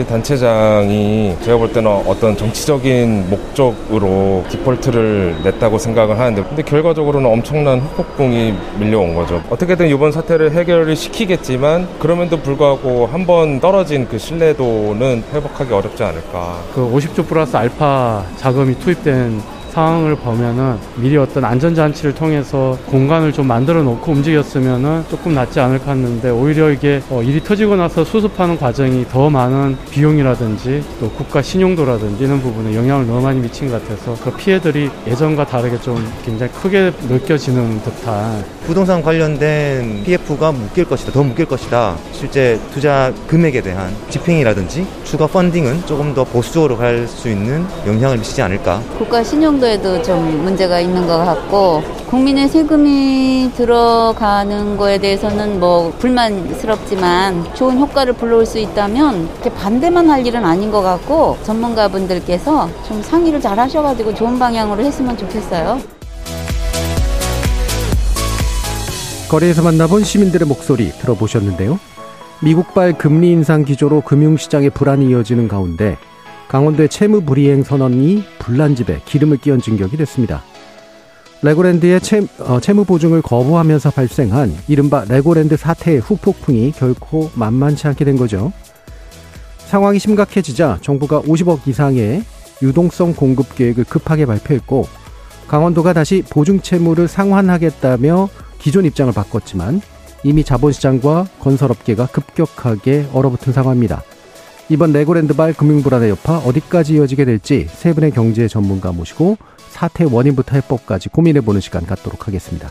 지방자치단체장이 제가 볼 때는 어떤 정치적인 목적으로 디폴트를 냈다고 생각을 하는데 근데 결과적으로는 엄청난 후폭풍이 밀려온 거죠. 어떻게든 이번 사태를 해결을 시키겠지만 그럼에도 불구하고 한 번 떨어진 그 신뢰도는 회복하기 어렵지 않을까. 그 50조 플러스 알파 자금이 투입된 상황을 보면은 미리 어떤 안전장치를 통해서 공간을 좀 만들어 놓고 움직였으면은 조금 낫지 않을까 했는데 오히려 이게 어 일이 터지고 나서 수습하는 과정이 더 많은 비용이라든지 또 국가 신용도라든지 이런 부분에 영향을 너무 많이 미친 것 같아서 그 피해들이 예전과 다르게 좀 굉장히 크게 느껴지는 듯한 부동산 관련된 PF가 묶일 것이다, 더 묶일 것이다. 실제 투자 금액에 대한 집행이라든지 추가 펀딩은 조금 더 보수적으로 갈 수 있는 영향을 미치지 않을까. 국가 신용도에도 좀 문제가 있는 것 같고 국민의 세금이 들어가는 거에 대해서는 뭐 불만스럽지만 좋은 효과를 불러올 수 있다면 이렇게 반대만 할 일은 아닌 것 같고 전문가분들께서 좀 상의를 잘 하셔가지고 좋은 방향으로 했으면 좋겠어요. 거리에서 만나본 시민들의 목소리 들어보셨는데요. 미국발 금리 인상 기조로 금융시장의 불안이 이어지는 가운데 강원도의 채무 불이행 선언이 불난집에 기름을 끼얹은 격이 됐습니다. 레고랜드의 채, 어, 채무 보증을 거부하면서 발생한 이른바 레고랜드 사태의 후폭풍이 결코 만만치 않게 된 거죠. 상황이 심각해지자 정부가 50조 이상의 유동성 공급 계획을 급하게 발표했고 강원도가 다시 보증 채무를 상환하겠다며 기존 입장을 바꿨지만 이미 자본시장과 건설업계가 급격하게 얼어붙은 상황입니다. 이번 레고랜드발 금융불안의 여파 어디까지 이어지게 될지 세 분의 경제 전문가 모시고 사태 원인부터 해법까지 고민해보는 시간 갖도록 하겠습니다.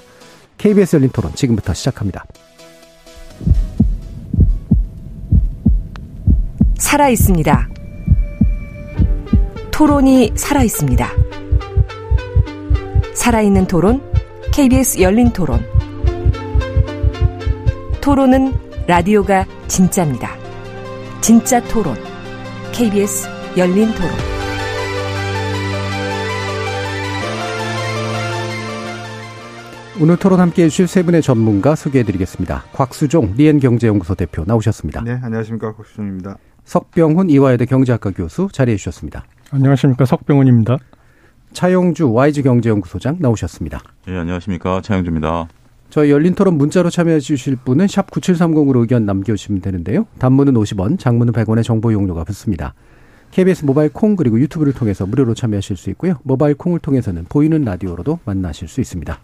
KBS 열린 토론 지금부터 시작합니다. 살아 있습니다. 토론이 살아 있습니다. 살아있는 토론, KBS 열린 토론. 토론은 라디오가 진짜입니다. 진짜 토론. KBS 열린 토론. 오늘 토론 함께 해주실 세 분의 전문가 소개해드리겠습니다. 곽수종 리엔경제연구소 대표 나오셨습니다. 네, 안녕하십니까. 곽수종입니다. 석병훈 이화여대 경제학과 교수 자리해 주셨습니다. 안녕하십니까. 석병훈입니다. 차용주 YG경제연구소장 나오셨습니다. 예, 안녕하십니까. 차용주입니다. 저희 열린 토론 문자로 참여해 주실 분은 샵 9730으로 의견 남겨주시면 되는데요. 단문은 50원, 장문은 100원의 정보 용료가 붙습니다. KBS 모바일 콩 그리고 유튜브를 통해서 무료로 참여하실 수 있고요. 모바일 콩을 통해서는 보이는 라디오로도 만나실 수 있습니다.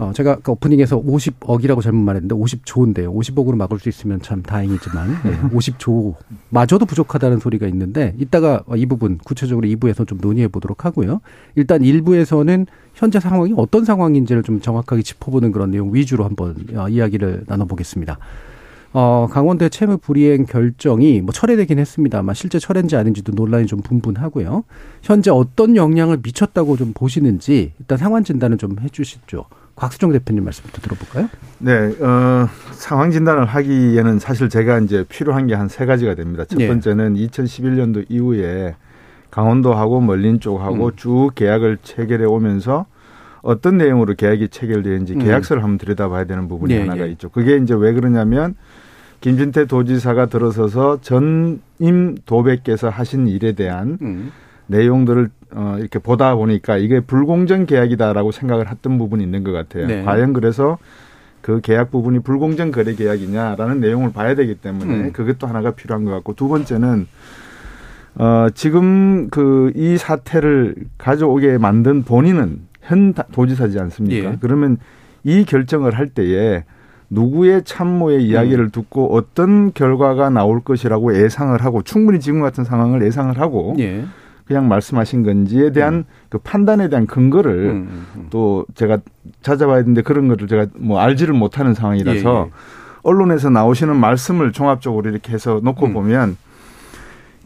어, 제가 그 오프닝에서 50억이라고 잘못 말했는데 50조인데요. 50억으로 막을 수 있으면 참 다행이지만 네, 50조 마저도 부족하다는 소리가 있는데 이따가 이 부분 구체적으로 2부에서 좀 논의해 보도록 하고요. 일단 1부에서는 현재 상황이 어떤 상황인지를 좀 정확하게 짚어보는 그런 내용 위주로 한번 어, 이야기를 나눠보겠습니다. 어, 강원도의 채무 불이행 결정이 뭐 철회되긴 했습니다만 실제 철회인지 아닌지도 논란이 좀 분분하고요. 현재 어떤 영향을 미쳤다고 좀 보시는지 일단 상황 진단을 좀 해주시죠. 곽수정 대표님 말씀부터 들어볼까요? 네, 어, 상황 진단을 하기에는 사실 제가 이제 필요한 게 한 세 가지가 됩니다. 첫 번째는 네. 2011년도 이후에 강원도하고 멀린 쪽하고 음. 쭉 계약을 체결해 오면서 어떤 내용으로 계약이 체결되는지 음. 계약서를 한번 들여다봐야 되는 부분이 네, 하나가 네. 있죠. 그게 이제 왜 그러냐면 김진태 도지사가 들어서서 전임 도백께서 하신 일에 대한 음. 내용들을 어 이렇게 보다 보니까 이게 불공정 계약이다라고 생각을 했던 부분이 있는 것 같아요. 네. 과연 그래서 그 계약 부분이 불공정 거래 계약이냐라는 내용을 봐야 되기 때문에 음. 그것도 하나가 필요한 것 같고 두 번째는 어 지금 그 이 사태를 가져오게 만든 본인은 현 도지사지 않습니까? 예. 그러면 이 결정을 할 때에 누구의 참모의 이야기를 음. 듣고 어떤 결과가 나올 것이라고 예상을 하고 충분히 지금 같은 상황을 예상을 하고 예. 그냥 말씀하신 건지에 대한 음. 그 판단에 대한 근거를 음, 음, 음. 또 제가 찾아봐야 되는데 그런 거를 제가 뭐 알지를 못하는 상황이라서 예, 예. 언론에서 나오시는 말씀을 종합적으로 이렇게 해서 놓고 음. 보면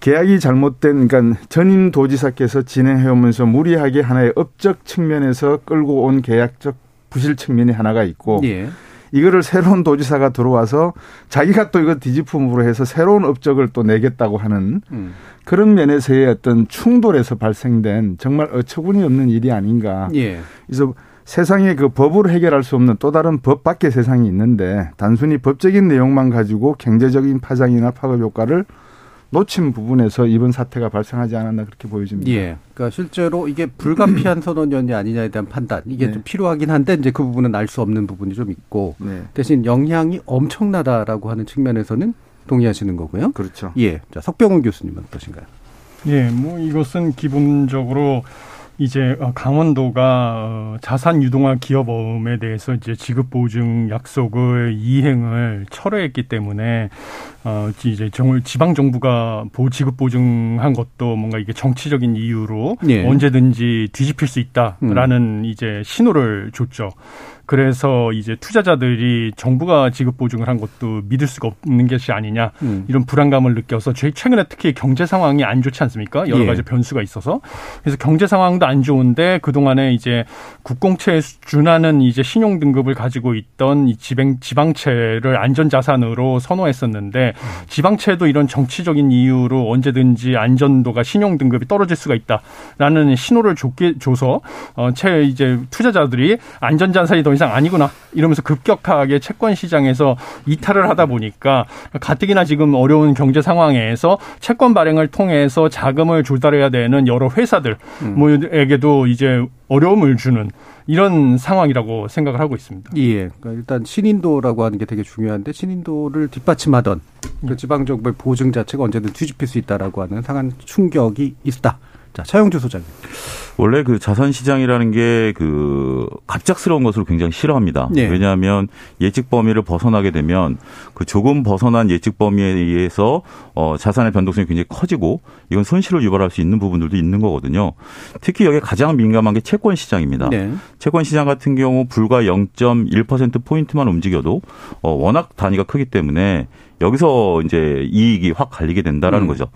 계약이 잘못된 그러니까 전임 도지사께서 진행해 오면서 무리하게 하나의 업적 측면에서 끌고 온 계약적 부실 측면이 하나가 있고 예. 이거를 새로운 도지사가 들어와서 자기가 또 이거 뒤집음으로 해서 새로운 업적을 또 내겠다고 하는 음. 그런 면에서의 어떤 충돌에서 발생된 정말 어처구니 없는 일이 아닌가. 예. 그래서 세상에 그 법으로 해결할 수 없는 또 다른 법 밖의 세상이 있는데 단순히 법적인 내용만 가지고 경제적인 파장이나 파급 효과를 놓친 부분에서 이번 사태가 발생하지 않았나 그렇게 보여집니다. 예. 그러니까 실제로 이게 불가피한 선언이었냐 아니냐에 대한 판단 이게 네. 좀 필요하긴 한데 이제 그 부분은 알 수 없는 부분이 좀 있고 네. 대신 영향이 엄청나다라고 하는 측면에서는 동의하시는 거고요. 그렇죠. 예. 자, 석병훈 교수님은 어떠신가요? 예, 뭐 이것은 기본적으로 이제 어, 강원도가 어, 자산 유동화 기업어음에 대해서 이제 지급 보증 약속을 이행을 철회했기 때문에 어 이제 정을 지방 정부가 보 지급 보증한 것도 뭔가 이게 정치적인 이유로 예. 언제든지 뒤집힐 수 있다라는 음. 이제 신호를 줬죠. 그래서 이제 투자자들이 정부가 지급 보증을 한 것도 믿을 수가 없는 것이 아니냐 음. 이런 불안감을 느껴서 최근에 특히 경제 상황이 안 좋지 않습니까? 여러 예. 가지 변수가 있어서 그래서 경제 상황도 안 좋은데 그 동안에 이제 국공채에 준하는 이제 신용 등급을 가지고 있던 이 지방 지방채를 안전 자산으로 선호했었는데 음. 지방채도 이런 정치적인 이유로 언제든지 안전도가 신용 등급이 떨어질 수가 있다라는 신호를 줬게 줘서 어채 이제 투자자들이 안전 자산이 더 이상 아니구나 이러면서 급격하게 채권 시장에서 이탈을 하다 보니까 가뜩이나 지금 어려운 경제 상황에서 채권 발행을 통해서 자금을 조달해야 되는 여러 회사들 음. 뭐에게도 이제 어려움을 주는 이런 상황이라고 생각을 하고 있습니다. 예. 그러니까 일단 신인도라고 하는 게 되게 중요한데 신인도를 뒷받침하던 그 지방 정부의 보증 자체가 언제든 뒤집힐 수 있다라고 하는 상한 충격이 있다. 자, 차영주 소장님. 원래 그 자산 시장이라는 게 그 갑작스러운 것을 굉장히 싫어합니다. 네. 왜냐하면 예측 범위를 벗어나게 되면 그 조금 벗어난 예측 범위에 의해서 어 자산의 변동성이 굉장히 커지고 이건 손실을 유발할 수 있는 부분들도 있는 거거든요. 특히 여기 가장 민감한 게 채권 시장입니다. 네. 채권 시장 같은 경우 불과 0.1% 포인트만 움직여도 어 워낙 단위가 크기 때문에 여기서 이제 이익이 확 갈리게 된다라는 음. 거죠.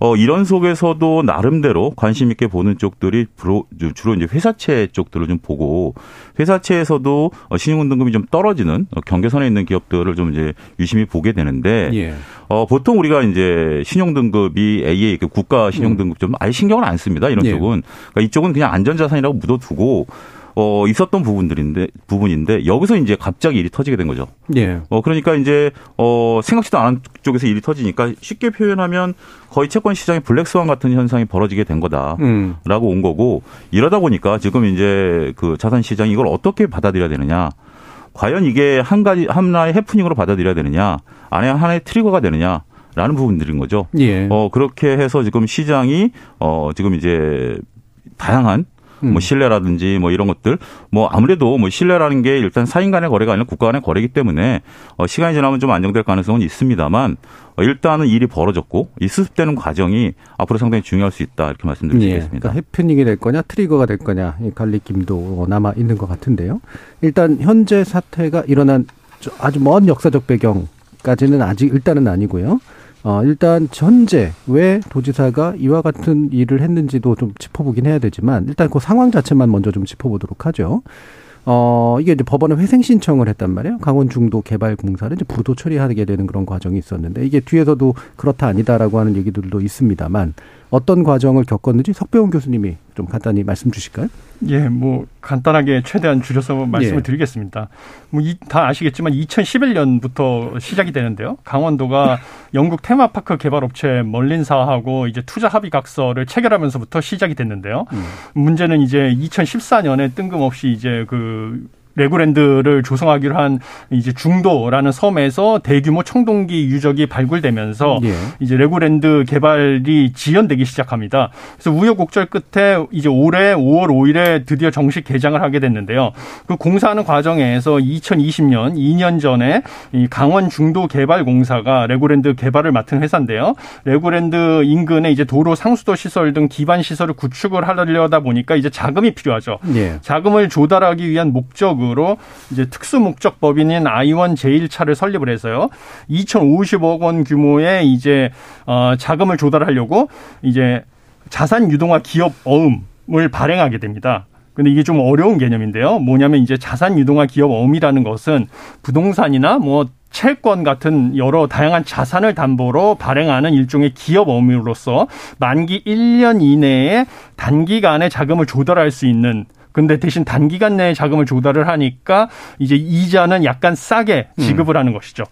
어, 이런 속에서도 나름대로 관심 있게 보는 쪽들이 주로, 주로 이제 회사채 쪽들을 좀 보고 회사채에서도 어, 신용은 등급이 좀 떨어지는 어, 경계선에 있는 기업들을 좀 이제 유심히 보게 되는데 예. 어, 보통 우리가 이제 신용 등급이 AA 그 국가 신용 등급 좀 아예 신경을 안 씁니다. 이런 예. 쪽은 그러니까 이쪽은 그냥 안전자산이라고 묻어두고 어, 있었던 부분들인데, 부분인데, 여기서 이제 갑자기 일이 터지게 된 거죠. 예. 어, 그러니까 이제, 어, 생각지도 않은 쪽에서 일이 터지니까 쉽게 표현하면 거의 채권 시장에 블랙 스완 같은 현상이 벌어지게 된 거다라고 음. 온 거고, 이러다 보니까 지금 이제 그 자산 시장이 이걸 어떻게 받아들여야 되느냐. 과연 이게 한 가지, 하나의 해프닝으로 받아들여야 되느냐. 안에 하나의 트리거가 되느냐. 라는 부분들인 거죠. 예. 어, 그렇게 해서 지금 시장이, 어, 지금 이제 다양한 뭐 음. 신뢰라든지 뭐 이런 것들 뭐 아무래도 뭐 신뢰라는 게 일단 사인 간의 거래가 아니라 국가 간의 거래이기 때문에 어 시간이 지나면 좀 안정될 가능성은 있습니다만 어 일단은 일이 벌어졌고 이 수습되는 과정이 앞으로 상당히 중요할 수 있다 이렇게 말씀드릴 수 예, 있겠습니다. 그러니까 해프닝이 될 거냐 트리거가 될 거냐 이 갈리김도 남아 있는 것 같은데요. 일단 현재 사태가 일어난 아주 먼 역사적 배경까지는 아직 일단은 아니고요. 어, 일단 현재 왜 도지사가 이와 같은 일을 했는지도 좀 짚어보긴 해야 되지만 일단 그 상황 자체만 먼저 좀 짚어보도록 하죠. 어, 이게 이제 법원에 회생 신청을 했단 말이에요. 강원 중도 개발 공사를 이제 부도 처리하게 되는 그런 과정이 있었는데 이게 뒤에서도 그렇다 아니다라고 하는 얘기들도 있습니다만 어떤 과정을 겪었는지 석배원 교수님이 좀 간단히 말씀 주실까요? 예, 뭐 간단하게 최대한 줄여서 말씀을 예. 드리겠습니다. 뭐 다 아시겠지만 2011년부터 시작이 되는데요. 강원도가 영국 테마파크 개발 업체 멀린사하고 이제 투자 합의 각서를 체결하면서부터 시작이 됐는데요. 음. 문제는 이제 2014년에 뜬금없이 이제 그 레고랜드를 조성하기로 한 이제 중도라는 섬에서 대규모 청동기 유적이 발굴되면서 예. 이제 레고랜드 개발이 지연되기 시작합니다. 그래서 우여곡절 끝에 이제 올해 5월 5일에 드디어 정식 개장을 하게 됐는데요. 그 공사하는 과정에서 2020년 2년 전에 이 강원 중도 개발 공사가 레고랜드 개발을 맡은 회사인데요. 레고랜드 인근에 이제 도로 상수도 시설 등 기반 시설을 구축을 하려다 보니까 이제 자금이 필요하죠. 예. 자금을 조달하기 위한 목적 목적으로 이제 특수 목적 법인인 아이원 제1차를 설립을 해서요. 2,050억 원 규모의 이제 어 자금을 조달하려고 이제 자산 유동화 기업 어음을 발행하게 됩니다. 근데 이게 좀 어려운 개념인데요. 뭐냐면 이제 자산 유동화 기업 어음이라는 것은 부동산이나 뭐 채권 같은 여러 다양한 자산을 담보로 발행하는 일종의 기업 어음으로서 만기 1년 이내에 단기간에 자금을 조달할 수 있는 근데 대신 단기간 내에 자금을 조달을 하니까 이제 이자는 약간 싸게 지급을 음. 하는 것이죠.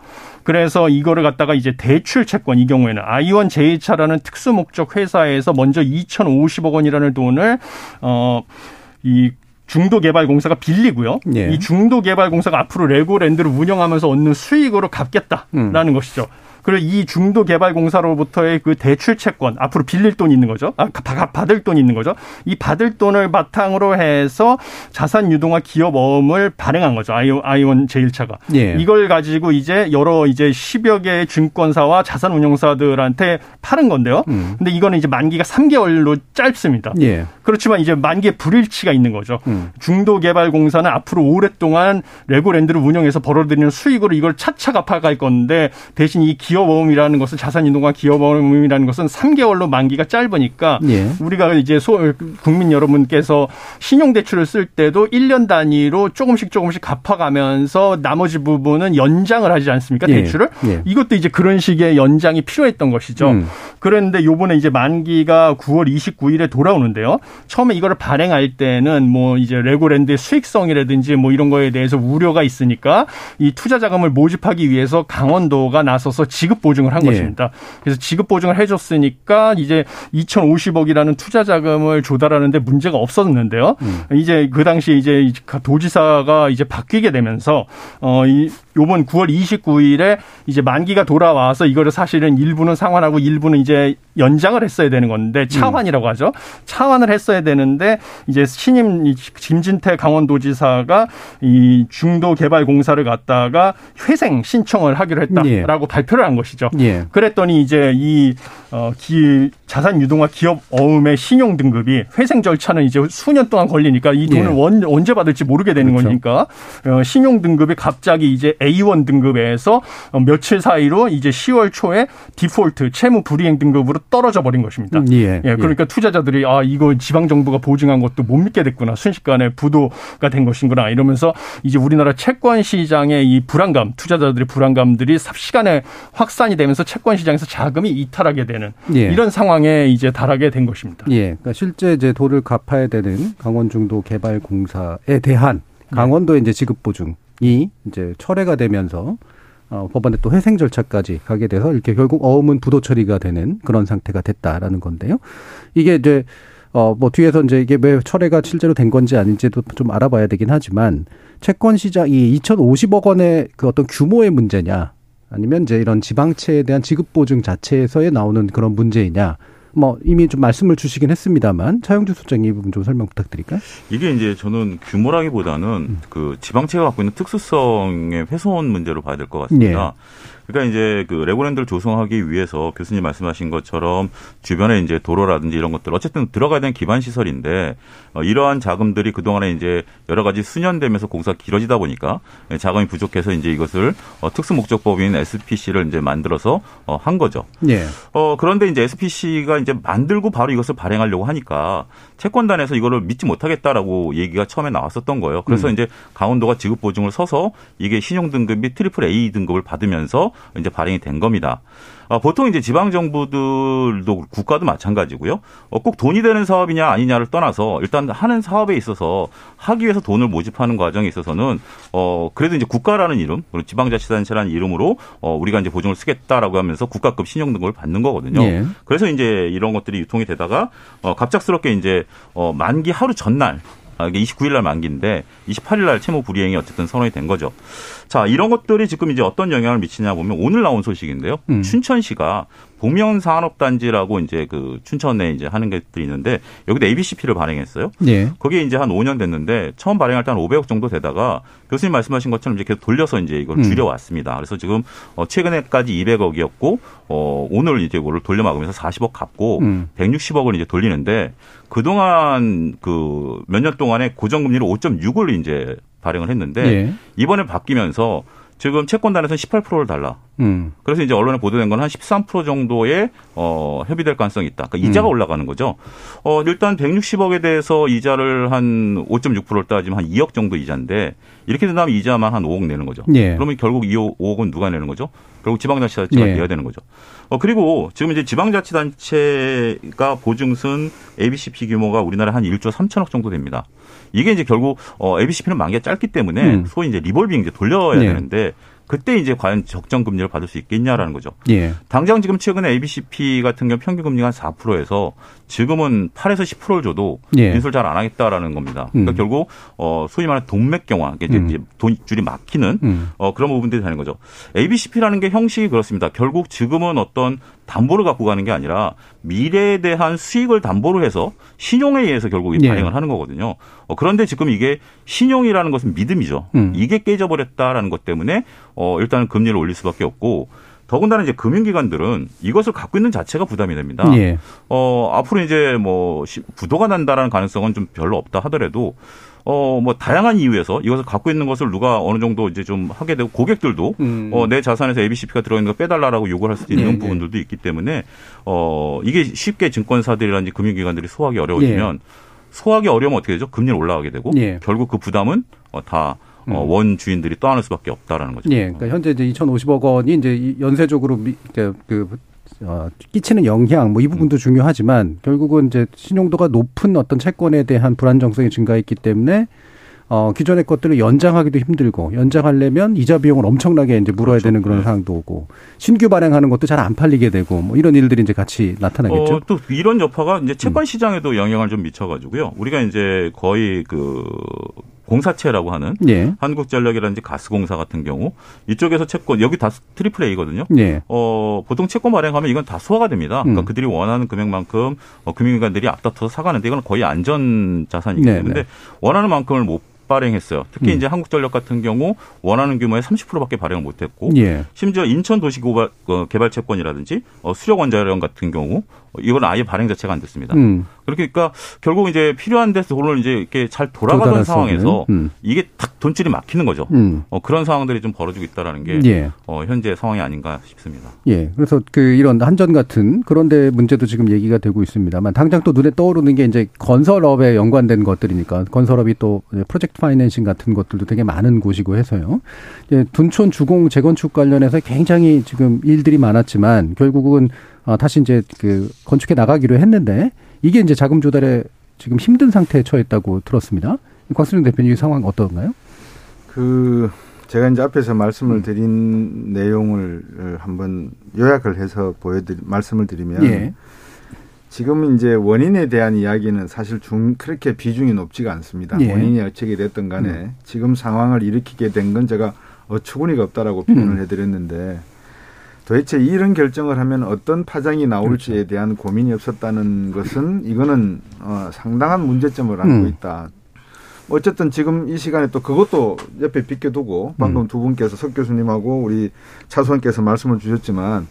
그래서 이거를 갖다가 이제 대출 채권 이 경우에는 아이원 제이차라는 특수 목적 회사에서 먼저 2,050억 원이라는 돈을 어이 중도개발공사가 빌리고요. 예. 이 중도개발공사가 앞으로 레고랜드를 운영하면서 얻는 수익으로 갚겠다라는 음. 것이죠. 그리고 이 중도 개발 공사로부터의 그 대출 채권 앞으로 빌릴 돈이 있는 거죠. 아, 받을 돈이 있는 거죠. 이 받을 돈을 바탕으로 해서 자산 유동화 기업 어음을 발행한 거죠. 아이온 제1차가. 예. 이걸 가지고 이제 여러 이제 10여 개의 증권사와 자산 운용사들한테 파는 건데요. 음. 근데 이거는 이제 만기가 3개월로 짧습니다. 예. 그렇지만 이제 만기에 불일치가 있는 거죠. 음. 중도 개발 공사는 앞으로 오랫동안 레고랜드를 운영해서 벌어들이는 수익으로 이걸 차차 갚아갈 건데 대신 이 기 업어음이라는 것은 자산이동과 기업어음이라는 것은 3개월로 만기가 짧으니까 예. 우리가 이제 소, 국민 여러분께서 신용대출을 쓸 때도 1년 단위로 조금씩 조금씩 갚아가면서 나머지 부분은 연장을 하지 않습니까? 예. 대출을 예. 이것도 이제 그런 식의 연장이 필요했던 것이죠. 음. 그런데 요번에 이제 만기가 9월 29일에 돌아오는데요. 처음에 이거를 발행할 때는 뭐 이제 레고랜드의 수익성이라든지 뭐 이런 거에 대해서 우려가 있으니까 이 투자 자금을 모집하기 위해서 강원도가 나서서 지급 보증을 한 예. 것입니다. 그래서 지급 보증을 해줬으니까 이제 2,050억이라는 투자 자금을 조달하는데 문제가 없었는데요. 음. 이제 그 당시 이제 도지사가 이제 바뀌게 되면서 어이 요번 9월 29일에 이제 만기가 돌아와서 이거를 사실은 일부는 상환하고 일부는 이제 연장을 했어야 되는 건데 차환이라고 하죠. 차환을 했어야 되는데 이제 신임 김진태 강원도지사가 이 중도 개발 공사를 갖다가 회생 신청을 하기로 했다라고 예. 발표를 한 것이죠. 예. 그랬더니 이제 이 어, 기, 자산 유동화 기업 어음의 신용 등급이 회생 절차는 이제 수년 동안 걸리니까 이 돈을 예. 원, 언제 받을지 모르게 되는 그렇죠. 거니까 어, 신용 등급이 갑자기 이제 A1 등급에서 어, 며칠 사이로 이제 10월 초에 디폴트 채무 불이행 등급으로 떨어져 버린 것입니다. 음, 예. 예. 그러니까 예. 투자자들이 아 이거 지방 정부가 보증한 것도 못 믿게 됐구나. 순식간에 부도가 된 것인구나 이러면서 이제 우리나라 채권 시장의 이 불안감, 투자자들의 불안감들이 삽시간에 확산이 되면서 채권 시장에서 자금이 이탈하게 되는 예. 이런 상황에 이제 달하게 된 것입니다. 예. 그러니까 실제 이제 도를 갚아야 되는 강원 중도 개발 공사에 대한 네. 강원도의 이제 지급 보증이 이제 철회가 되면서 어, 법원에 또 회생 절차까지 가게 돼서 이렇게 결국 어음은 부도 처리가 되는 그런 상태가 됐다라는 건데요. 이게 이제 어, 뭐 뒤에서 이제 이게 왜 철회가 실제로 된 건지 아닌지도 좀 알아봐야 되긴 하지만 채권 시장 이 2,050억 원의 그 어떤 규모의 문제냐 아니면 이제 이런 지방채에 대한 지급 보증 자체에서에 나오는 그런 문제이냐 뭐 이미 좀 말씀을 주시긴 했습니다만 차영주 소장님 이 부분 좀 설명 부탁드릴까요? 이게 이제 저는 규모라기보다는 음. 그 지방채가 갖고 있는 특수성의 훼손 문제로 봐야 될 것 같습니다. 예. 그러니까 이제 그 레고랜드를 조성하기 위해서 교수님 말씀하신 것처럼 주변에 이제 도로라든지 이런 것들 어쨌든 들어가야 되는 기반 시설인데 어, 이러한 자금들이 그동안에 이제 여러 가지 순연되면서 공사가 길어지다 보니까 자금이 부족해서 이제 이것을 어, 특수 목적법인 SPC를 이제 만들어서 어, 한 거죠. 예. 어 그런데 이제 SPC가 이제 만들고 바로 이것을 발행하려고 하니까 채권단에서 이거를 믿지 못하겠다라고 얘기가 처음에 나왔었던 거예요. 그래서 음. 이제 강원도가 지급 보증을 서서 이게 신용 등급이 triple A 등급을 받으면서 이제 발행이 된 겁니다. 아, 보통 이제 지방 정부들도 국가도 마찬가지고요. 어, 꼭 돈이 되는 사업이냐 아니냐를 떠나서 일단 하는 사업에 있어서 하기 위해서 돈을 모집하는 과정에 있어서는 어 그래도 이제 국가라는 이름 그리고 지방자치단체라는 이름으로 어 우리가 이제 보증을 쓰겠다라고 하면서 국가급 신용 등급을 받는 거거든요. 예. 그래서 이제 이런 것들이 유통이 되다가 어 갑작스럽게 이제 어 만기 하루 전날 아, 이게 29일 날 만기인데 28일 날 채무 불이행이 어쨌든 선언이 된 거죠. 자, 이런 것들이 지금 이제 어떤 영향을 미치냐 보면 오늘 나온 소식인데요. 음. 춘천시가 보면 산업단지라고 이제 그 춘천에 이제 하는 것들이 있는데 여기도 ABCP를 발행했어요. 예. 거기에 이제 한 5년 됐는데 처음 발행할 때 한 500억 정도 되다가 교수님 말씀하신 것처럼 이제 계속 돌려서 이제 이걸 음. 줄여왔습니다. 그래서 지금 어 최근에까지 200억이었고 어 오늘 이제 이거를 돌려 막으면서 40억 갚고 음. 160억을 이제 돌리는데 그동안 그 몇 년 동안에 고정금리를 5.6을 이제 발행을 했는데 예. 이번에 바뀌면서 지금 채권단에서는 18%를 달라. 음. 그래서 이제 언론에 보도된 건 한 13% 정도의 어, 협의될 가능성이 있다. 그러니까 이자가 음. 올라가는 거죠. 어, 일단 160억에 대해서 이자를 한 5.6%를 따지면 한 2억 정도 이자인데 이렇게 된다면 이자만 한 5억 내는 거죠. 예. 그러면 결국 이 5억은 누가 내는 거죠? 결국 지방자치단체가 예. 내야 되는 거죠. 어, 그리고 지금 이제 지방자치단체가 보증순 ABCP 규모가 우리나라 한 1조 3천억 정도 됩니다. 이게 이제 결국 어, ABCP는 만기가 짧기 때문에 음. 소위 이제 리볼빙 이제 돌려야 네. 되는데 그때 이제 과연 적정 금리를 받을 수 있겠냐라는 거죠. 예. 당장 지금 최근에 ABCP 같은 경우 평균 금리가 한 4%에서 지금은 8에서 10%를 줘도 예. 인수를 잘 안 하겠다라는 겁니다. 그러니까 음. 결국 어 소위 말하는 돈맥경화, 이제 음. 돈 줄이 막히는 음. 어 그런 부분들이 되는 거죠. ABCP라는 게 형식이 그렇습니다. 결국 지금은 어떤 담보를 갖고 가는 게 아니라 미래에 대한 수익을 담보로 해서 신용에 의해서 결국 이 예. 발행을 하는 거거든요. 어, 그런데 지금 이게 신용이라는 것은 믿음이죠. 음. 이게 깨져버렸다라는 것 때문에 어, 일단은 금리를 올릴 수밖에 없고 더군다나 이제 금융기관들은 이것을 갖고 있는 자체가 부담이 됩니다. 예. 어, 앞으로 이제 뭐 부도가 난다라는 가능성은 좀 별로 없다 하더라도 어, 뭐, 다양한 이유에서 이것을 갖고 있는 것을 누가 어느 정도 이제 좀 하게 되고 고객들도 음. 어, 내 자산에서 ABCP가 들어있는 거 빼달라라고 요구를 할 수도 있는 예, 예. 부분들도 있기 때문에 어, 이게 쉽게 증권사들이라든지 금융기관들이 소화하기 어려워지면 예. 소화하기 어려우면 어떻게 되죠? 금리는 올라가게 되고 예. 결국 그 부담은 어, 다 어, 음. 원 주인들이 떠안을 수밖에 없다라는 거죠. 예, 그러니까 현재 이제 2,050억 원이 이제 연쇄적으로 미, 그, 그 어, 끼치는 영향 뭐 이 부분도 음. 중요하지만 결국은 이제 신용도가 높은 어떤 채권에 대한 불안정성이 증가했기 때문에 어, 기존의 것들을 연장하기도 힘들고 연장하려면 이자 비용을 엄청나게 이제 물어야 그렇죠. 되는 그런 네. 상황도 오고 신규 발행하는 것도 잘 안 팔리게 되고 뭐 이런 일들이 이제 같이 나타나겠죠. 어, 또 이런 여파가 이제 채권 시장에도 음. 영향을 좀 미쳐가지고요. 우리가 이제 거의 그 공사채라고 하는 예. 한국전력이라든지 가스공사 같은 경우 이쪽에서 채권 여기 다 triple A거든요. 예. 어, 보통 채권 발행하면 이건 다 소화가 됩니다. 그러니까 음. 그들이 원하는 금액만큼 어, 금융기관들이 앞다퉈서 사가는데 이건 거의 안전 자산이기 네, 때문에 네. 원하는 만큼을 못 발행했어요. 특히 음. 이제 한국전력 같은 경우 원하는 규모의 30%밖에 발행을 못했고, 예. 심지어 인천 도시개발 채권이라든지 어, 수력 원자력 같은 경우 이건 아예 발행 자체가 안 됐습니다. 음. 그러니까 결국 이제 필요한 데서 돈을 이제 이렇게 잘 돌아가던 상황에서 음. 이게 탁 돈줄이 막히는 거죠. 음. 어, 그런 상황들이 좀 벌어지고 있다라는 게 예. 어, 현재 상황이 아닌가 싶습니다. 예. 그래서 그 이런 한전 같은 그런데 문제도 지금 얘기가 되고 있습니다만 당장 또 눈에 떠오르는 게 이제 건설업에 연관된 것들이니까 건설업이 또 프로젝트 파이낸싱 같은 것들도 되게 많은 곳이고 해서요. 예, 둔촌 주공 재건축 관련해서 굉장히 지금 일들이 많았지만 결국은 어, 다시 이제 그 건축해 나가기로 했는데 이게 이제 자금 조달에 지금 힘든 상태에 처했다고 들었습니다. 곽수정 대표님 이 상황 어떤가요? 그 제가 이제 앞에서 말씀을 음. 드린 내용을 한번 요약을 해서 보여드리 말씀을 드리면 예. 지금 이제 원인에 대한 이야기는 사실 중 그렇게 비중이 높지가 않습니다. 예. 원인이 어떻게 됐든 간에 음. 지금 상황을 일으키게 된 건 제가 어처구니가 없다라고 표현을 음. 해드렸는데 도대체 이런 결정을 하면 어떤 파장이 나올지에 그렇죠. 대한 고민이 없었다는 것은 이거는 어, 상당한 문제점을 안고 음. 있다. 어쨌든 지금 이 시간에 또 그것도 옆에 비껴두고 방금 음. 두 분께서 석 교수님하고 우리 차수원께서 말씀을 주셨지만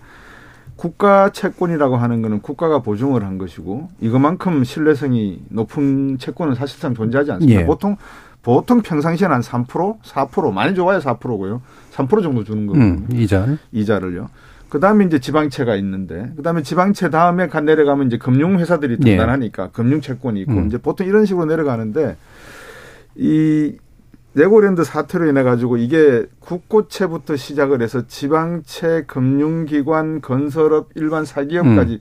국가 채권이라고 하는 거는 국가가 보증을 한 것이고 이것만큼 신뢰성이 높은 채권은 사실상 존재하지 않습니다. 예. 보통 보통 평상시에는 한 3%, 4% 많이 좋아야 4%고요. 3% 정도 주는 거고 음, 이자 이자를요. 그다음에 이제 지방채가 있는데 그다음에 지방채 다음에 간 내려가면 이제 금융 회사들이 예. 단단하니까 네. 금융 채권이 있고 음. 이제 보통 이런 식으로 내려가는데 이 네고랜드 사태로 인해 가지고 이게 국고채부터 시작을 해서 지방채, 금융기관, 건설업, 일반 사기업까지 음.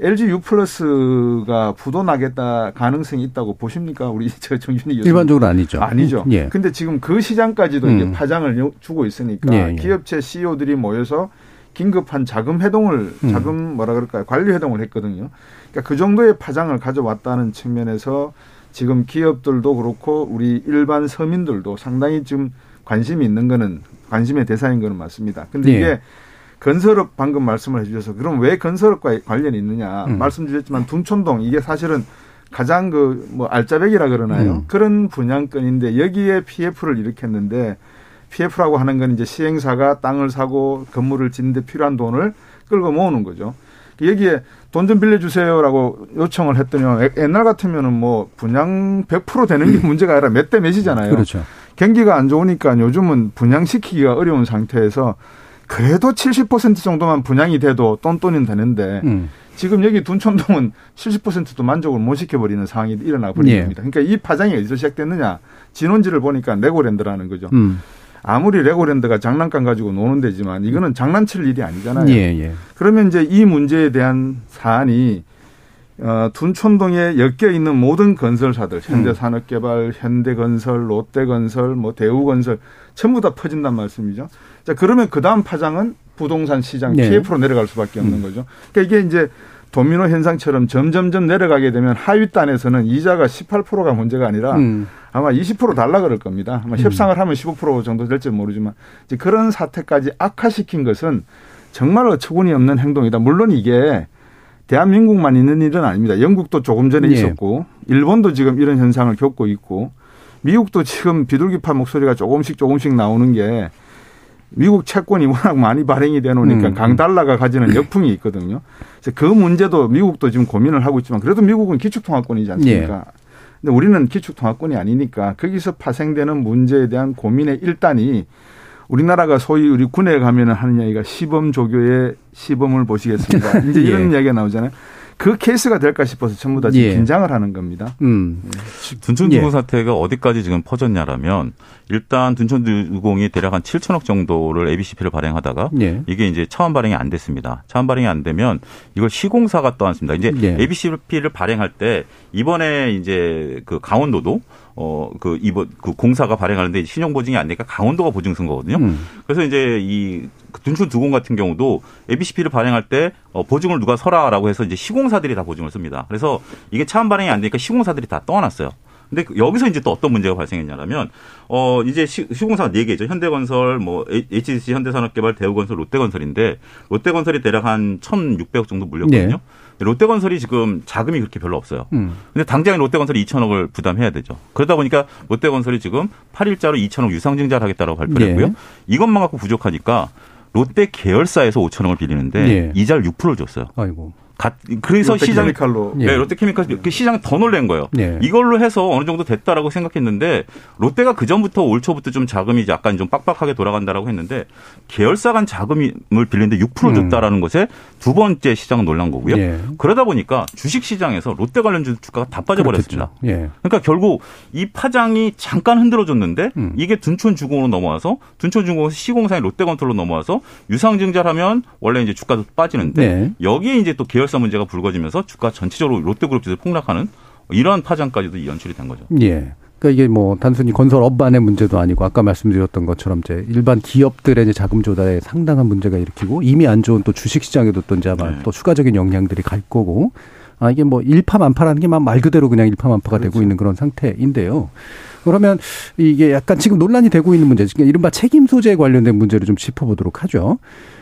LG U 플러스가 부도 나겠다 가능성이 있다고 보십니까? 우리 저 정준희 교수님. 일반적으로 아니죠. 아니죠. 예. 근데 지금 그 시장까지도 음. 이제 파장을 주고 있으니까 예, 예. 기업체 CEO들이 모여서 긴급한 자금 회동을 음. 자금 뭐라 그럴까요? 관리 회동을 했거든요. 그러니까 그 정도의 파장을 가져왔다는 측면에서 지금 기업들도 그렇고 우리 일반 서민들도 상당히 좀 관심이 있는 거는 관심의 대상인 거는 맞습니다. 근데 예. 이게 건설업 방금 말씀을 해주셔서 그럼 왜 건설업과 관련이 있느냐 음. 말씀 주셨지만 둔촌동 이게 사실은 가장 그 뭐 알짜배기라 그러나요 음. 그런 분양권인데 여기에 PF를 일으켰는데 PF라고 하는 건 이제 시행사가 땅을 사고 건물을 짓는데 필요한 돈을 끌고 모으는 거죠. 여기에 돈 좀 빌려주세요라고 요청을 했더니 옛날 같으면은 뭐 분양 100% 되는 게 문제가 아니라 몇 대 몇이잖아요. 그렇죠. 경기가 안 좋으니까 요즘은 분양시키기가 어려운 상태에서 그래도 70% 정도만 분양이 돼도 똔똔이 되는데 음. 지금 여기 둔촌동은 70%도 만족을 못 시켜버리는 상황이 일어나 버린 예. 겁니다. 그러니까 이 파장이 어디서 시작됐느냐. 진원지를 보니까 레고랜드라는 거죠. 음. 아무리 레고랜드가 장난감 가지고 노는 데지만 이거는 장난칠 일이 아니잖아요. 예, 예. 그러면 이제 이 문제에 대한 사안이 어, 둔촌동에 엮여 있는 모든 건설사들, 현대산업개발, 음. 현대건설, 롯데건설, 뭐 대우건설 전부 다 퍼진단 말씀이죠. 자 그러면 그 다음 파장은 부동산 시장 네. PF로 내려갈 수밖에 없는 음. 거죠. 그러니까 이게 이제 도미노 현상처럼 점점점 내려가게 되면 하위 단에서는 이자가 18%가 문제가 아니라 음. 아마 20% 달라 그럴 겁니다. 아마 음. 협상을 하면 15% 정도 될지 모르지만 이제 그런 사태까지 악화시킨 것은 정말 어처구니 없는 행동이다. 물론 이게 대한민국만 있는 일은 아닙니다. 영국도 조금 전에 예. 있었고 일본도 지금 이런 현상을 겪고 있고 미국도 지금 비둘기파 목소리가 조금씩 조금씩 나오는 게 미국 채권이 워낙 많이 발행이 돼 놓으니까 음. 강달러가 가지는 역풍이 있거든요. 그래서 그 문제도 미국도 지금 고민을 하고 있지만 그래도 미국은 기축통화권이지 않습니까? 예. 근데 우리는 기축통화권이 아니니까 거기서 파생되는 문제에 대한 고민의 일단이 우리나라가 소위 우리 군에 가면은 하는 이야기가 시범 조교의 시범을 보시겠습니다. 이제 이런 예. 이야기가 나오잖아요. 그 케이스가 될까 싶어서 전부 다 지금 예. 긴장을 하는 겁니다. 음. 둔촌주공 예. 사태가 어디까지 지금 퍼졌냐라면 일단 둔촌주공이 대략 한 7천억 정도를 ABCP를 발행하다가 예. 이게 이제 차원 발행이 안 됐습니다. 차원 발행이 안 되면 이걸 시공사가 떠안습니다. 이제 예. ABCP를 발행할 때 이번에 이제 그 강원도도 어, 그, 이번, 그 공사가 발행하는데 신용 보증이 안 되니까 강원도가 보증 쓴 거거든요. 음. 그래서 이제 이 둔촌 두공 같은 경우도 ABCP를 발행할 때 어, 보증을 누가 서라라고 해서 이제 시공사들이 다 보증을 씁니다. 그래서 이게 차원 발행이 안 되니까 시공사들이 다 떠나놨어요. 근데 그 여기서 이제 또 어떤 문제가 발생했냐면 어 이제 시, 공사가 네 개죠. 현대건설, 뭐 HDC 현대산업개발, 대우건설, 롯데건설인데 롯데건설이 대략 한 1,600억 정도 물렸거든요. 네. 롯데건설이 지금 자금이 그렇게 별로 없어요. 음. 근데 당장에 롯데건설이 2천억을 부담해야 되죠. 그러다 보니까 롯데건설이 지금 8일자로 2천억 유상증자를 하겠다고 발표를 네. 했고요. 이것만 갖고 부족하니까 롯데 계열사에서 5천억을 빌리는데 네. 이자를 6%를 줬어요. 아이고. 그래서 시장이 칼로 네, 롯데케미칼 그 시장이 더 놀란 거예요. 네. 이걸로 해서 어느 정도 됐다라고 생각했는데 롯데가 그 전부터 올 초부터 좀 자금이 약간 좀 빡빡하게 돌아간다라고 했는데 계열사 간 자금을 빌리는데 6% 음. 줬다라는 것에 두 번째 시장은 놀란 거고요. 네. 그러다 보니까 주식 시장에서 롯데 관련 주가가 다 빠져버렸습니다. 예. 그러니까 결국 이 파장이 잠깐 흔들어졌는데 음. 이게 둔촌주공으로 넘어와서 둔촌주공에서 시공사인 롯데건설로 넘어와서 유상증자하면 원래 이제 주가도 빠지는데 네. 여기에 이제 또 계열 계열사 문제가 불거지면서 주가 전체적으로 롯데그룹 지수 폭락하는 이런 파장까지도 연출이 된 거죠. 예. 그러니까 이게 뭐 단순히 건설 업안의 문제도 아니고 아까 말씀드렸던 것처럼 이제 일반 기업들의 이제 자금 조달에 상당한 문제가 일으키고 이미 안 좋은 또 주식 시장에도 또 이제 아마 네. 또 추가적인 영향들이 갈 거고 아 이게 뭐 일파만파라는 게 말 그대로 그냥 일파만파가 그렇죠. 되고 있는 그런 상태인데요. 그러면 이게 약간 지금 논란이 되고 있는 문제, 그러니까 이른바 책임 소재에 관련된 문제를 좀 짚어보도록 하죠.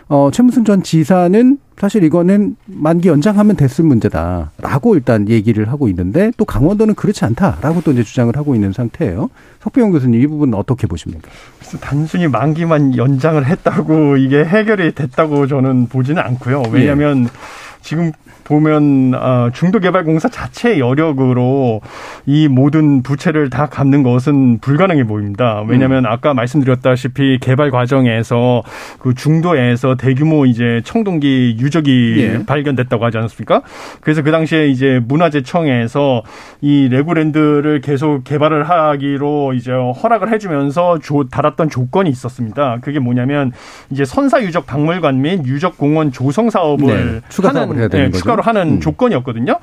어, 최무순 전 지사는 사실 이거는 만기 연장하면 됐을 문제다라고 일단 얘기를 하고 있는데 또 강원도는 그렇지 않다라고 또 이제 주장을 하고 있는 상태예요. 석병영 교수님 이 부분 어떻게 보십니까? 단순히 만기만 연장을 했다고 이게 해결이 됐다고 저는 보지는 않고요. 왜냐하면 예. 지금 보면 어, 중도개발공사 자체의 여력으로 이 모든 부채를 다 갚는 것은 불가능해 보입니다. 왜냐하면 음. 아까 말씀드렸다시피 개발 과정에서 그 중도에서 대규모 이제 청동기 유적이 예. 발견됐다고 하지 않습니까? 그래서 그 당시에 이제 문화재청에서 이 레고랜드를 계속 개발을 하기로 이제 허락을 해주면서 조, 달았던 조건이 있었습니다. 그게 뭐냐면 이제 선사 유적 박물관 및 유적 공원 조성 사업을 네. 추가 사업을 해야 되는 네. 추가로 하는 음. 조건이었거든요.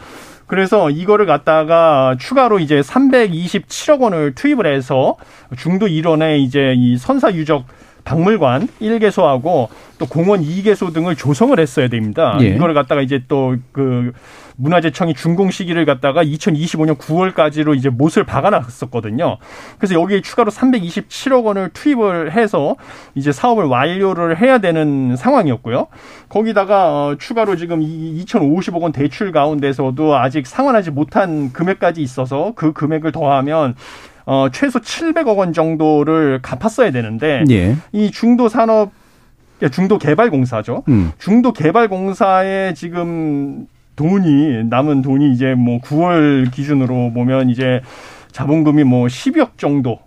그래서 이거를 갖다가 추가로 이제 327억 원을 투입을 해서 중도 일원에 이제 이 선사 유적 박물관 1개소하고 또 공원 2개소 등을 조성을 했어야 됩니다. 예. 이거를 갖다가 이제 또 그 문화재청이 준공 시기를 갖다가 2025년 9월까지로 이제 못을 박아놨었거든요. 그래서 여기에 추가로 327억 원을 투입을 해서 이제 사업을 완료를 해야 되는 상황이었고요. 거기다가 어, 추가로 지금 2,050억 원 대출 가운데서도 아직 상환하지 못한 금액까지 있어서 그 금액을 더하면 어, 최소 700억 원 정도를 갚았어야 되는데 예. 이 중도 산업 중도 개발 공사죠. 음. 중도 개발 공사에 지금 돈이 남은 돈이 이제 뭐 9월 기준으로 보면 이제 자본금이 뭐 10억 정도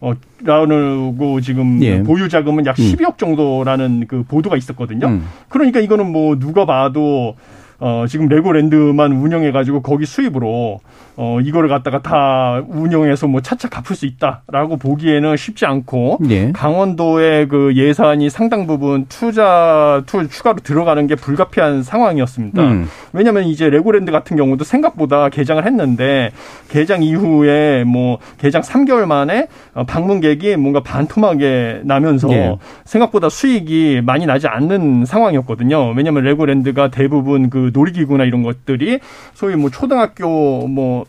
어, 라고 지금 예. 보유 자금은 약 음. 12억 정도라는 그 보도가 있었거든요. 음. 그러니까 이거는 뭐 누가 봐도 어, 지금 레고랜드만 운영해가지고 거기 수입으로 어, 이거를 갖다가 다 운영해서 뭐 차차 갚을 수 있다라고 보기에는 쉽지 않고 예. 강원도의 그 예산이 상당 부분 투자 투 추가로 들어가는 게 불가피한 상황이었습니다. 음. 왜냐하면 이제 레고랜드 같은 경우도 생각보다 개장을 했는데 개장 이후에 뭐 개장 3개월 만에 어, 방문객이 뭔가 반토막이 나면서 예. 생각보다 수익이 많이 나지 않는 상황이었거든요. 왜냐하면 레고랜드가 대부분 그 놀이기구나 이런 것들이 소위 뭐 초등학교 뭐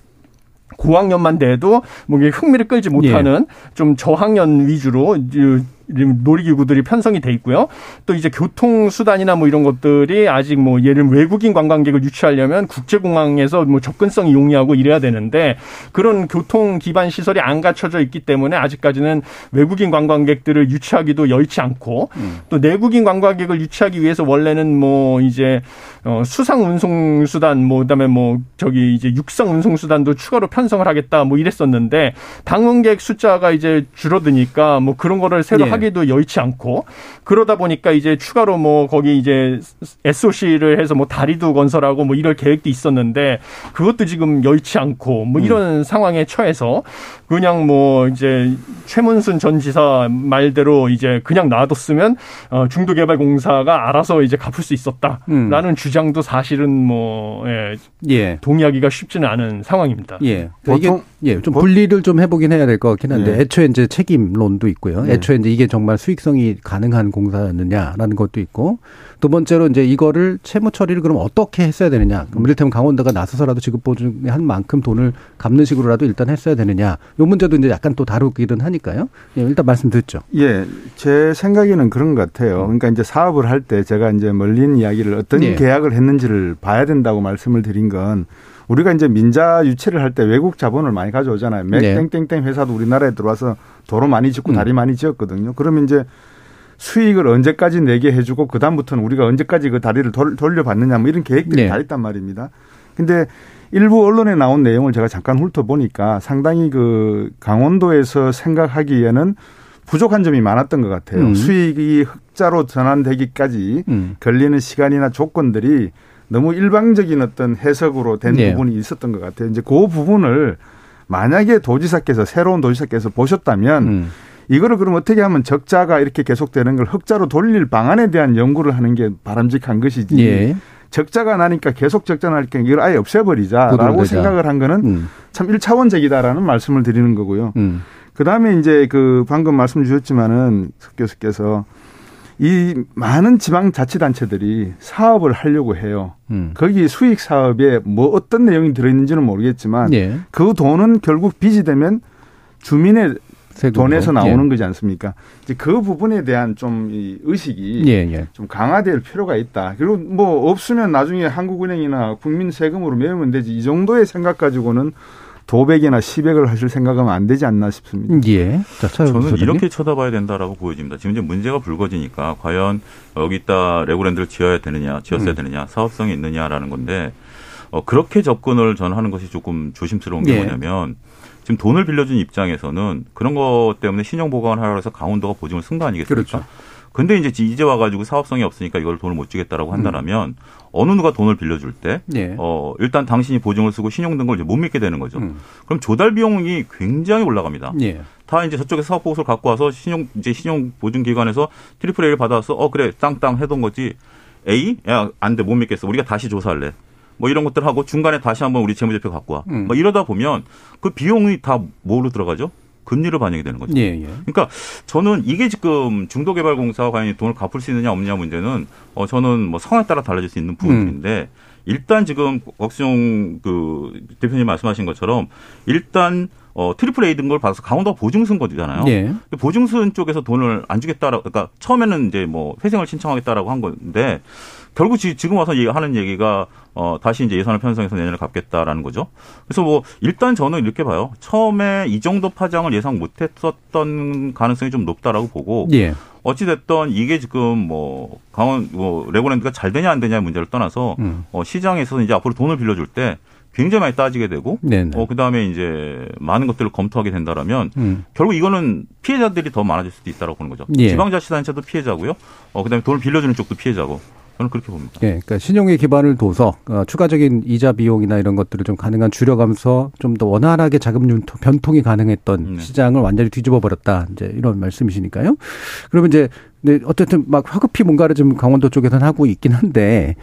고학년만 돼도 뭐 흥미를 끌지 못하는 예. 좀 저학년 위주로 놀이기구들이 편성이 돼 있고요. 또 이제 교통수단이나 뭐 이런 것들이 아직 뭐 예를 들면 외국인 관광객을 유치하려면 국제공항에서 뭐 접근성이 용이하고 이래야 되는데 그런 교통 기반 시설이 안 갖춰져 있기 때문에 아직까지는 외국인 관광객들을 유치하기도 여의치 않고 음. 또 내국인 관광객을 유치하기 위해서 원래는 뭐 이제 어 수상 운송 수단 뭐 그다음에 뭐 저기 이제 육상 운송 수단도 추가로 편성을 하겠다 뭐 이랬었는데 방문객 숫자가 이제 줄어드니까 뭐 그런 거를 새로 예. 하기 도 여의치 않고 그러다 보니까 이제 추가로 뭐 거기 이제 SOC를 해서 뭐 다리도 건설하고 뭐 이럴 계획도 있었는데 그것도 지금 여의치 않고 뭐 이런 음. 상황에 처해서 그냥 뭐 이제 최문순 전 지사 말대로 이제 그냥 놔뒀으면 어 중도개발공사가 알아서 이제 갚을 수 있었다라는 음. 주장도 사실은 뭐 예, 예. 동의하기가 쉽지는 않은 상황입니다. 예. 그러니까 보통 이게 예, 좀 분리를 좀 해보긴 해야 될 것 같긴 한데 예. 애초에 이제 책임론도 있고요. 예. 애초에 이제 이게 정말 수익성이 가능한 공사였느냐라는 것도 있고 두 번째로 이제 이거를 채무 처리를 그럼 어떻게 했어야 되느냐. 그럼 이를테면 강원도가 나서서라도 지급 보증에 한 만큼 돈을 갚는 식으로라도 일단 했어야 되느냐. 요 문제도 이제 약간 또 다루기는 하니까요. 예, 일단 말씀 듣죠. 예. 제 생각에는 그런 것 같아요. 그러니까 이제 사업을 할 때 제가 이제 멀린 이야기를 어떤 예. 계약을 했는지를 봐야 된다고 말씀을 드린 건 우리가 이제 민자 유치를 할 때 외국 자본을 많이 가져오잖아요. 맥 네. 땡땡땡 회사도 우리나라에 들어와서 도로 많이 짓고 음. 다리 많이 지었거든요. 그러면 이제 수익을 언제까지 내게 해주고 그 다음부터는 우리가 언제까지 그 다리를 돌, 돌려받느냐 뭐 이런 계획들이 네. 다 있단 말입니다. 근데 일부 언론에 나온 내용을 제가 잠깐 훑어보니까 상당히 그 강원도에서 생각하기에는 부족한 점이 많았던 것 같아요. 음. 수익이 흑자로 전환되기까지 음. 걸리는 시간이나 조건들이 너무 일방적인 어떤 해석으로 된 네. 부분이 있었던 것 같아요. 이제 그 부분을 만약에 도지사께서 새로운 도지사께서 보셨다면 음. 이거를 그럼 어떻게 하면 적자가 이렇게 계속되는 걸 흑자로 돌릴 방안에 대한 연구를 하는 게 바람직한 것이지. 예. 적자가 나니까 계속 적자 나니까 이걸 아예 없애버리자라고 생각을 한 거는 음. 참 1차원적이다라는 말씀을 드리는 거고요. 음. 그 다음에 이제 그 방금 말씀 주셨지만은 석 교수께서 이 많은 지방자치단체들이 사업을 하려고 해요. 음. 거기 수익 사업에 뭐 어떤 내용이 들어있는지는 모르겠지만 예. 그 돈은 결국 빚이 되면 주민의 돈에서 나오는 예. 거지 않습니까? 이제 그 부분에 대한 좀 의식이 예, 예. 좀 강화될 필요가 있다. 그리고 뭐 없으면 나중에 한국은행이나 국민 세금으로 메우면 되지. 이 정도의 생각 가지고는 도백이나 시백을 하실 생각은 안 되지 않나 싶습니다. 예. 자, 저는 이렇게 쳐다봐야 된다라고 보여집니다. 지금 이제 문제가 불거지니까 과연 여기다 레고랜드를 지어야 되느냐, 지었어야 음. 되느냐, 사업성이 있느냐라는 건데 어, 그렇게 접근을 저는 하는 것이 조금 조심스러운 게 예. 뭐냐면 지금 돈을 빌려준 입장에서는 그런 것 때문에 신용 보강을 하라고 해서 강원도가 보증을 쓴 거 아니겠습니까? 그렇죠. 근데 이제 이제 와가지고 사업성이 없으니까 이걸 돈을 못 주겠다라고 한다면 음. 어느 누가 돈을 빌려줄 때, 네. 어, 일단 당신이 보증을 서고 신용 등을 이제 못 믿게 되는 거죠. 음. 그럼 조달 비용이 굉장히 올라갑니다. 네. 다 이제 저쪽에 사업 보고서를 갖고 와서 신용, 이제 신용 보증 기관에서 triple A를 받아서 어, 그래, 땅땅 해둔 거지. A? 야, 안 돼, 못 믿겠어. 우리가 다시 조사할래. 뭐 이런 것들 하고 중간에 다시 한번 우리 재무제표 갖고 와. 음. 뭐 이러다 보면 그 비용이 다 뭐로 들어가죠? 금리로 반영이 되는 거죠. 예, 예. 그러니까 저는 이게 지금 중도개발공사가 과연 돈을 갚을 수 있느냐 없느냐 문제는 어 저는 뭐 상황에 따라 달라질 수 있는 부분인데 음. 일단 지금 곽수종 그 대표님 말씀하신 것처럼 일단 어, triple A 등급을 받아서 강원도가 보증 선 거잖아요. 예. 보증 선 쪽에서 돈을 안 주겠다라고, 그러니까 처음에는 이제 뭐 회생을 신청하겠다라고 한 건데 결국 지 금 와서 하는 얘기가 어 다시 이제 예산을 편성해서 내년에 갚겠다라는 거죠. 그래서 뭐 일단 저는 이렇게 봐요. 처음에 이 정도 파장을 예상 못했었던 가능성이 좀 높다라고 보고 예. 어찌 됐던 이게 지금 뭐 강원 뭐 레고랜드가 잘 되냐 안 되냐 문제를 떠나서 음. 어 시장에서 이제 앞으로 돈을 빌려줄 때 굉장히 많이 따지게 되고 어 그다음에 이제 많은 것들을 검토하게 된다라면 음. 결국 이거는 피해자들이 더 많아질 수도 있다라고 보는 거죠. 예. 지방자치단체도 피해자고요. 어 그다음에 돈을 빌려주는 쪽도 피해자고 저는 그렇게 봅니다. 예, 그러니까 신용에 기반을 둬서 어, 추가적인 이자 비용이나 이런 것들을 좀 가능한 줄여가면서 좀 더 원활하게 자금 융통, 변통이 가능했던 네. 시장을 완전히 뒤집어 버렸다. 이제 이런 말씀이시니까요. 그러면 이제 네, 어쨌든 막 화급히 뭔가를 좀 강원도 쪽에서는 하고 있긴 한데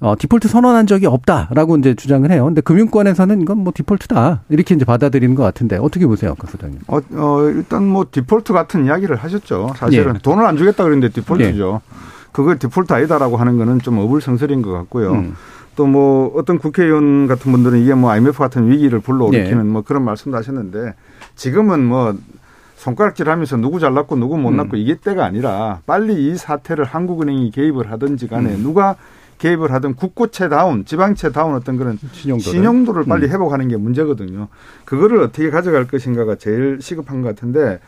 어, 디폴트 선언한 적이 없다라고 이제 주장을 해요. 근데 금융권에서는 이건 뭐 디폴트다 이렇게 이제 받아들이는 것 같은데 어떻게 보세요, 박 소장님? 어, 어, 일단 뭐 디폴트 같은 이야기를 하셨죠. 사실은 예. 돈을 안 주겠다 그랬는데 디폴트죠. 그거 디폴트 아니다라고 하는 거는 좀 어불성설인 것 같고요. 음. 또뭐 어떤 국회의원 같은 분들은 이게 뭐 IMF 같은 위기를 불러일으키는 예. 뭐 그런 말씀도 하셨는데 지금은 뭐 손가락질 하면서 누구 잘났고 누구 음. 못났고 이게 때가 아니라 빨리 이 사태를 한국은행이 개입을 하든지 간에 음. 누가 개입을 하든 국고채다운 지방채다운 어떤 그런 신용도를, 신용도를 빨리 음. 회복하는 게 문제거든요. 그거를 어떻게 가져갈 것인가가 제일 시급한 것 같은데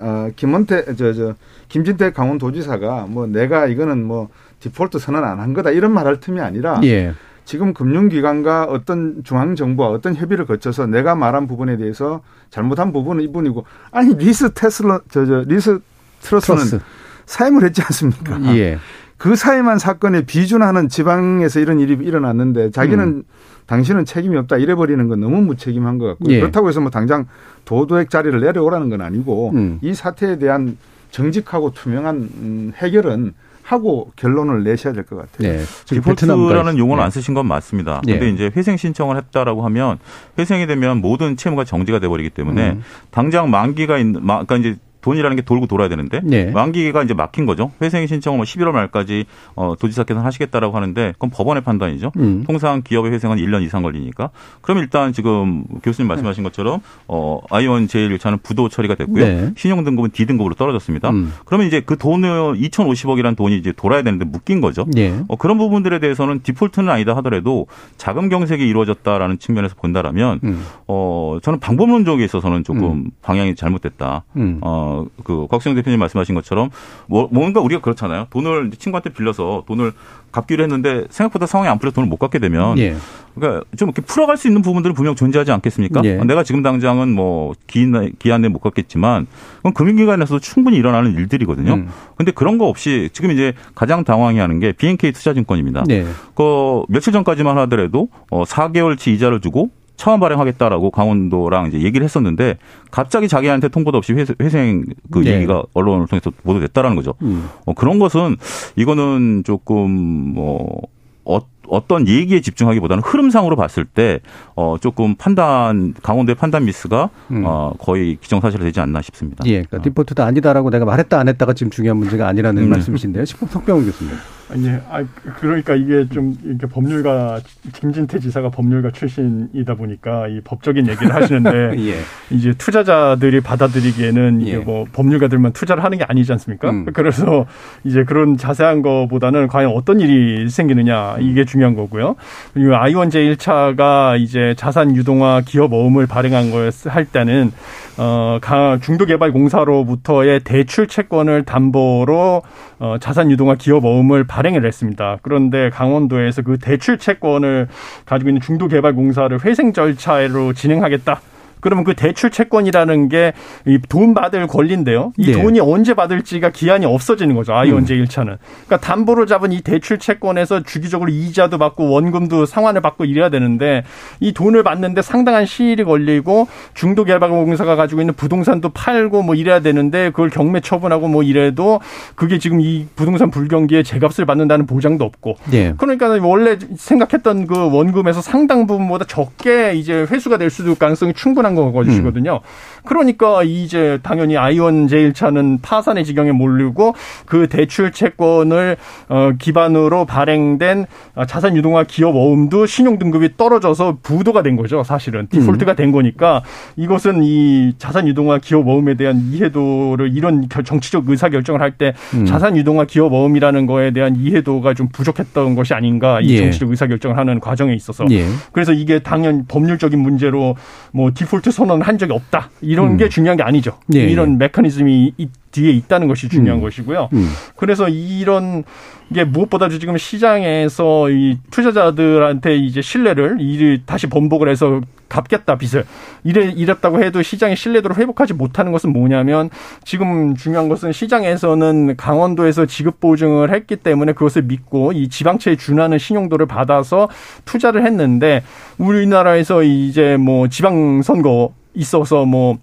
어, 김원태 저 저 김진태 강원도지사가 뭐 내가 이거는 뭐 디폴트 선언 안 한 거다 이런 말할 틈이 아니라 예. 지금 금융기관과 어떤 중앙정부와 어떤 협의를 거쳐서 내가 말한 부분에 대해서 잘못한 부분은 이분이고 아니 리스 테슬라 저저 리스 트러스는 트러스. 사임을 했지 않습니까? 예. 그 사임한 사건에 비준하는 지방에서 이런 일이 일어났는데 자기는 음. 당신은 책임이 없다 이래버리는 건 너무 무책임한 것 같고요. 예. 그렇다고 해서 뭐 당장 도도백 자리를 내려오라는 건 아니고 음. 이 사태에 대한 정직하고 투명한 음, 해결은 하고 결론을 내셔야 될 것 같아요. 네. 디폴트라는 용어는 네. 안 쓰신 건 맞습니다. 예. 근데 이제 회생 신청을 했다라고 하면 회생이 되면 모든 채무가 정지가 돼 버리기 때문에 음. 당장 만기가 있는 마- 그러니까 이제 돈이라는 게 돌고 돌아야 되는데 네. 만기가 이제 막힌 거죠. 회생 신청을 뭐 11월 말까지 어, 도지사께서 하시겠다라고 하는데 그건 법원의 판단이죠. 음. 통상 기업의 회생은 1년 이상 걸리니까. 그럼 일단 지금 교수님 말씀하신 것처럼 어, 아이원 제1차는 부도 처리가 됐고요. 네. 신용 등급은 D 등급으로 떨어졌습니다. 음. 그러면 이제 그 돈을 2,050억이라는 돈이 이제 돌아야 되는데 묶인 거죠. 예. 어, 그런 부분들에 대해서는 디폴트는 아니다 하더라도 자금 경색이 이루어졌다라는 측면에서 본다라면 음. 어 저는 방법론적에 있어서는 조금 음. 방향이 잘못됐다. 음. 어 그 곽수영 대표님 말씀하신 것처럼 뭐 뭔가 우리가 그렇잖아요. 돈을 친구한테 빌려서 돈을 갚기로 했는데 생각보다 상황이 안 풀려 서 돈을 못 갚게 되면 예. 그러니까 좀 이렇게 풀어갈 수 있는 부분들은 분명 존재하지 않겠습니까? 예. 어, 내가 지금 당장은 뭐 기한 기한 내에 못 갚겠지만 그건 금융기관에서도 충분히 일어나는 일들이거든요. 음. 근데 그런 거 없이 지금 이제 가장 당황해하는 게 BNK 투자증권입니다. 네. 그 며칠 전까지만 하더라도 어 4개월치 이자를 주고 차원 발행하겠다라고 강원도랑 이제 얘기를 했었는데 갑자기 자기한테 통보도 없이 회생, 회생 그 네. 얘기가 언론을 통해서 보도됐다라는 거죠. 음. 어, 그런 것은 이거는 조금 뭐 어, 어떤 얘기에 집중하기보다는 흐름상으로 봤을 때 어, 조금 판단 강원도의 판단 미스가 음. 어, 거의 기정사실이 되지 않나 싶습니다. 예, 그러니까 디폴트도 아니다라고 내가 말했다 안 했다가 지금 중요한 문제가 아니라는 음. 말씀이신데요. 석병훈 교수님. 아니, 아, 그러니까 이게 좀 이렇게 법률가 김진태 지사가 법률가 출신이다 보니까 이 법적인 얘기를 하시는데 예. 이제 투자자들이 받아들이기에는 이게 예. 뭐 법률가들만 투자를 하는 게 아니지 않습니까? 음. 그래서 이제 그런 자세한 거보다는 과연 어떤 일이 생기느냐 이게 중 요한 거고요. 그리고 아이원 제 1차가 이제 자산 유동화 기업 어음을 발행한 걸할 때는 어, 가- 중도개발공사로부터의 대출 채권을 담보로 어, 자산 유동화 기업 어음을 발행을 했습니다. 그런데 강원도에서 그 대출 채권을 가지고 있는 중도개발공사를 회생 절차로 진행하겠다. 그러면 그 대출 채권이라는 게이돈 받을 권리인데요. 이 네. 돈이 언제 받을지가 기한이 없어지는 거죠. 아이원 제1차는. 그러니까 담보로 잡은 이 대출 채권에서 주기적으로 이자도 받고 원금도 상환을 받고 이래야 되는데 이 돈을 받는데 상당한 시일이 걸리고 중도개발공사가 가지고 있는 부동산도 팔고 뭐 이래야 되는데 그걸 경매 처분하고 뭐 이래도 그게 지금 이 부동산 불경기에 제값을 받는다는 보장도 없고 예. 그러니까 원래 생각했던 그 원금에서 상당 부분보다 적게 이제 회수가 될 수도 가능성이 충분한 거거든요. 그러니까 이제 당연히 아이원 제1차는 파산의 지경에 몰리고 그 대출 채권을 어 기반으로 발행된 자산 유동화 기업 어음도 신용 등급이 떨어져서 부도가 된 거죠. 사실은 디폴트가 된 거니까 이것은 이 자산 유동화 기업 어음에 대한 이해도를 이런 결- 정치적 의사 결정을 할때 음. 자산 유동화 기업 어음이라는 거에 대한 이해도가 좀 부족했던 것이 아닌가 이 예. 정치적 의사 결정을 하는 과정에 있어서 예. 그래서 이게 당연 법률적인 문제로 뭐 디폴트 디폴트 선언을 한 적이 없다. 이런 음. 게 중요한 게 아니죠. 예, 이런 예. 메커니즘이 뒤에 있다는 것이 중요한 음. 것이고요. 음. 그래서 이런 게 무엇보다도 지금 시장에서 이 투자자들한테 이제 신뢰를 이 다시 번복을 해서 갚겠다 빚을 이래 이랬다고 해도 시장의 신뢰도를 회복하지 못하는 것은 뭐냐면 지금 중요한 것은 시장에서는 강원도에서 지급 보증을 했기 때문에 그것을 믿고 이 지방채에 준하는 신용도를 받아서 투자를 했는데 우리나라에서 이제 뭐 지방 선거 있어서 뭐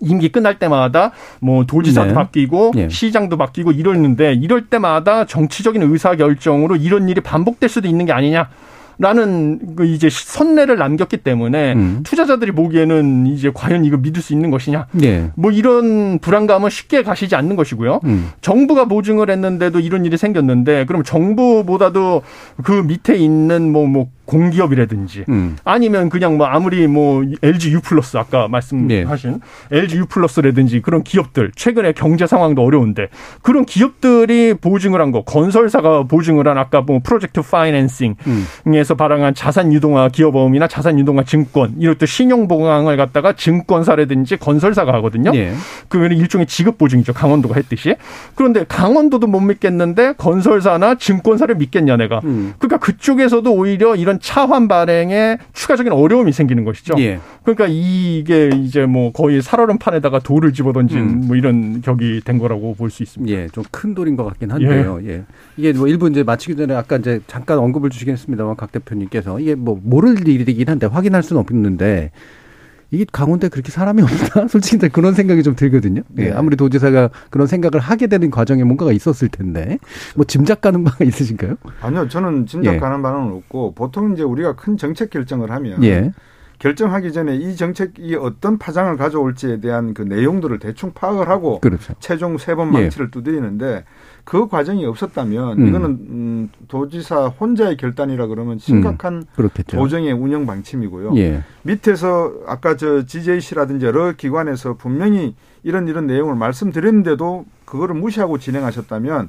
임기 끝날 때마다 뭐 도지사도 네. 바뀌고 네. 시장도 바뀌고 이러는데 이럴 때마다 정치적인 의사 결정으로 이런 일이 반복될 수도 있는 게 아니냐. 라는 그 이제 선례를 남겼기 때문에 음. 투자자들이 보기에는 이제 과연 이거 믿을 수 있는 것이냐. 네. 뭐 이런 불안감은 쉽게 가시지 않는 것이고요. 음. 정부가 보증을 했는데도 이런 일이 생겼는데 그럼 정부보다도 그 밑에 있는 뭐뭐 뭐 공기업이라든지 음. 아니면 그냥 뭐 아무리 뭐 LG U 플러스 아까 말씀하신 네. LG U 플러스라든지 그런 기업들 최근에 경제 상황도 어려운데 그런 기업들이 보증을 한 거 건설사가 보증을 한 아까 뭐 프로젝트 파이낸싱에서 음. 발행한 자산 유동화 기업어음이나 자산 유동화 증권 이것도 신용 보강을 갖다가 증권사라든지 건설사가 하거든요. 네. 그거는 일종의 지급 보증이죠. 강원도가 했듯이. 그런데 강원도도 못 믿겠는데 건설사나 증권사를 믿겠냐 내가. 음. 그러니까 그쪽에서도 오히려 이런 이런 차환 발행에 추가적인 어려움이 생기는 것이죠. 예. 그러니까 이게 이제 뭐 거의 살얼음 판에다가 돌을 집어던진 음. 뭐 이런 격이 된 거라고 볼 수 있습니다. 예, 좀 큰 돌인 것 같긴 한데요. 예. 예. 이게 뭐 일부 이제 마치기 전에 아까 이제 잠깐 언급을 주시긴 했습니다만 각 대표님께서 이게 뭐 모를 일이긴 한데 확인할 수는 없는데 이게 강원도에 그렇게 사람이 없나? 솔직히 그런 생각이 좀 들거든요. 예, 네. 예, 아무리 도지사가 그런 생각을 하게 되는 과정에 뭔가가 있었을 텐데 뭐 짐작 가는 바가 있으신가요? 아니요, 저는 짐작 예. 가는 바는 없고 보통 이제 우리가 큰 정책 결정을 하면 예. 결정하기 전에 이 정책이 어떤 파장을 가져올지에 대한 그 내용들을 대충 파악을 하고 그렇죠. 최종 세 번 망치를 예. 두드리는데 그 과정이 없었다면 음. 이거는 음, 도지사 혼자의 결단이라 그러면 심각한 음. 도정의 운영 방침이고요. 예. 밑에서 아까 저 GJC라든지 여러 기관에서 분명히 이런 이런 내용을 말씀드렸는데도 그거를 무시하고 진행하셨다면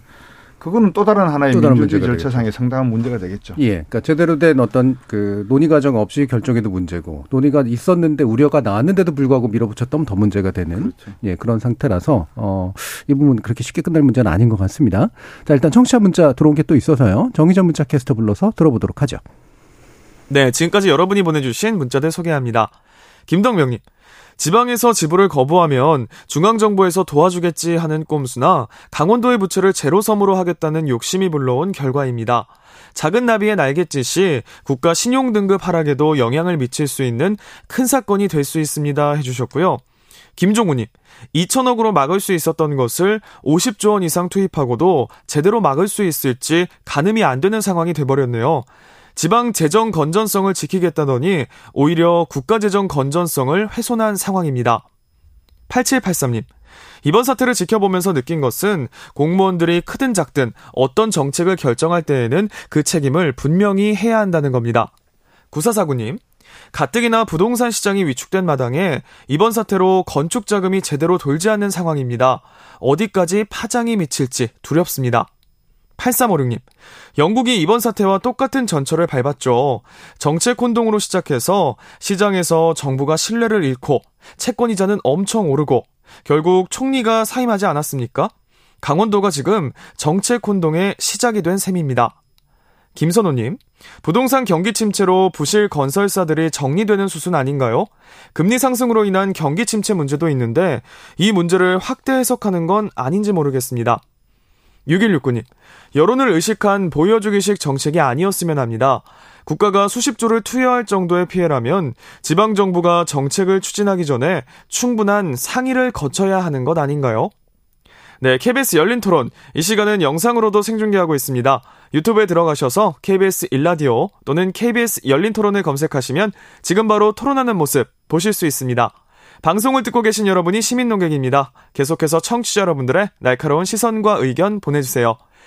그거는 또 다른 하나의 또 다른 민주주의 절차상의 상당한 문제가 되겠죠. 예. 그러니까 제대로 된 어떤 그 논의 과정 없이 결정해도 문제고 논의가 있었는데 우려가 나왔는데도 불구하고 밀어붙였다면 더 문제가 되는 그렇죠. 예, 그런 상태라서 어, 이 부분 그렇게 쉽게 끝날 문제는 아닌 것 같습니다. 자, 일단 청취자 문자 들어온 게 또 있어서요. 정의전 문자 캐스터 불러서 들어보도록 하죠. 네, 지금까지 여러분이 보내주신 문자들 소개합니다. 김덕명님. 지방에서 지불을 거부하면 중앙정부에서 도와주겠지 하는 꼼수나 강원도의 부채를 제로섬으로 하겠다는 욕심이 불러온 결과입니다. 작은 나비의 날갯짓이 국가 신용 등급 하락에도 영향을 미칠 수 있는 큰 사건이 될 수 있습니다. 해주셨고요. 김종우님, 2천억으로 막을 수 있었던 것을 50조 원 이상 투입하고도 제대로 막을 수 있을지 가늠이 안 되는 상황이 돼버렸네요. 지방 재정 건전성을 지키겠다더니 오히려 국가 재정 건전성을 훼손한 상황입니다. 8783님. 이번 사태를 지켜보면서 느낀 것은 공무원들이 크든 작든 어떤 정책을 결정할 때에는 그 책임을 분명히 해야 한다는 겁니다. 9449님. 가뜩이나 부동산 시장이 위축된 마당에 이번 사태로 건축 자금이 제대로 돌지 않는 상황입니다. 어디까지 파장이 미칠지 두렵습니다. 8356님. 영국이 이번 사태와 똑같은 전철을 밟았죠. 정책 혼동으로 시작해서 시장에서 정부가 신뢰를 잃고 채권 이자는 엄청 오르고 결국 총리가 사임하지 않았습니까? 강원도가 지금 정책 혼동의 시작이 된 셈입니다. 김선호님, 부동산 경기 침체로 부실 건설사들이 정리되는 수순 아닌가요? 금리 상승으로 인한 경기 침체 문제도 있는데 이 문제를 확대 해석하는 건 아닌지 모르겠습니다. 6169님, 여론을 의식한 보여주기식 정책이 아니었으면 합니다. 국가가 수십 조를 투여할 정도의 피해라면 지방 정부가 정책을 추진하기 전에 충분한 상의를 거쳐야 하는 것 아닌가요? 네, KBS 열린 토론. 이 시간은 영상으로도 생중계하고 있습니다. 유튜브에 들어가셔서 KBS 일라디오 또는 KBS 열린 토론을 검색하시면 지금 바로 토론하는 모습 보실 수 있습니다. 방송을 듣고 계신 여러분이 시민 농객입니다. 계속해서 청취자 여러분들의 날카로운 시선과 의견 보내주세요.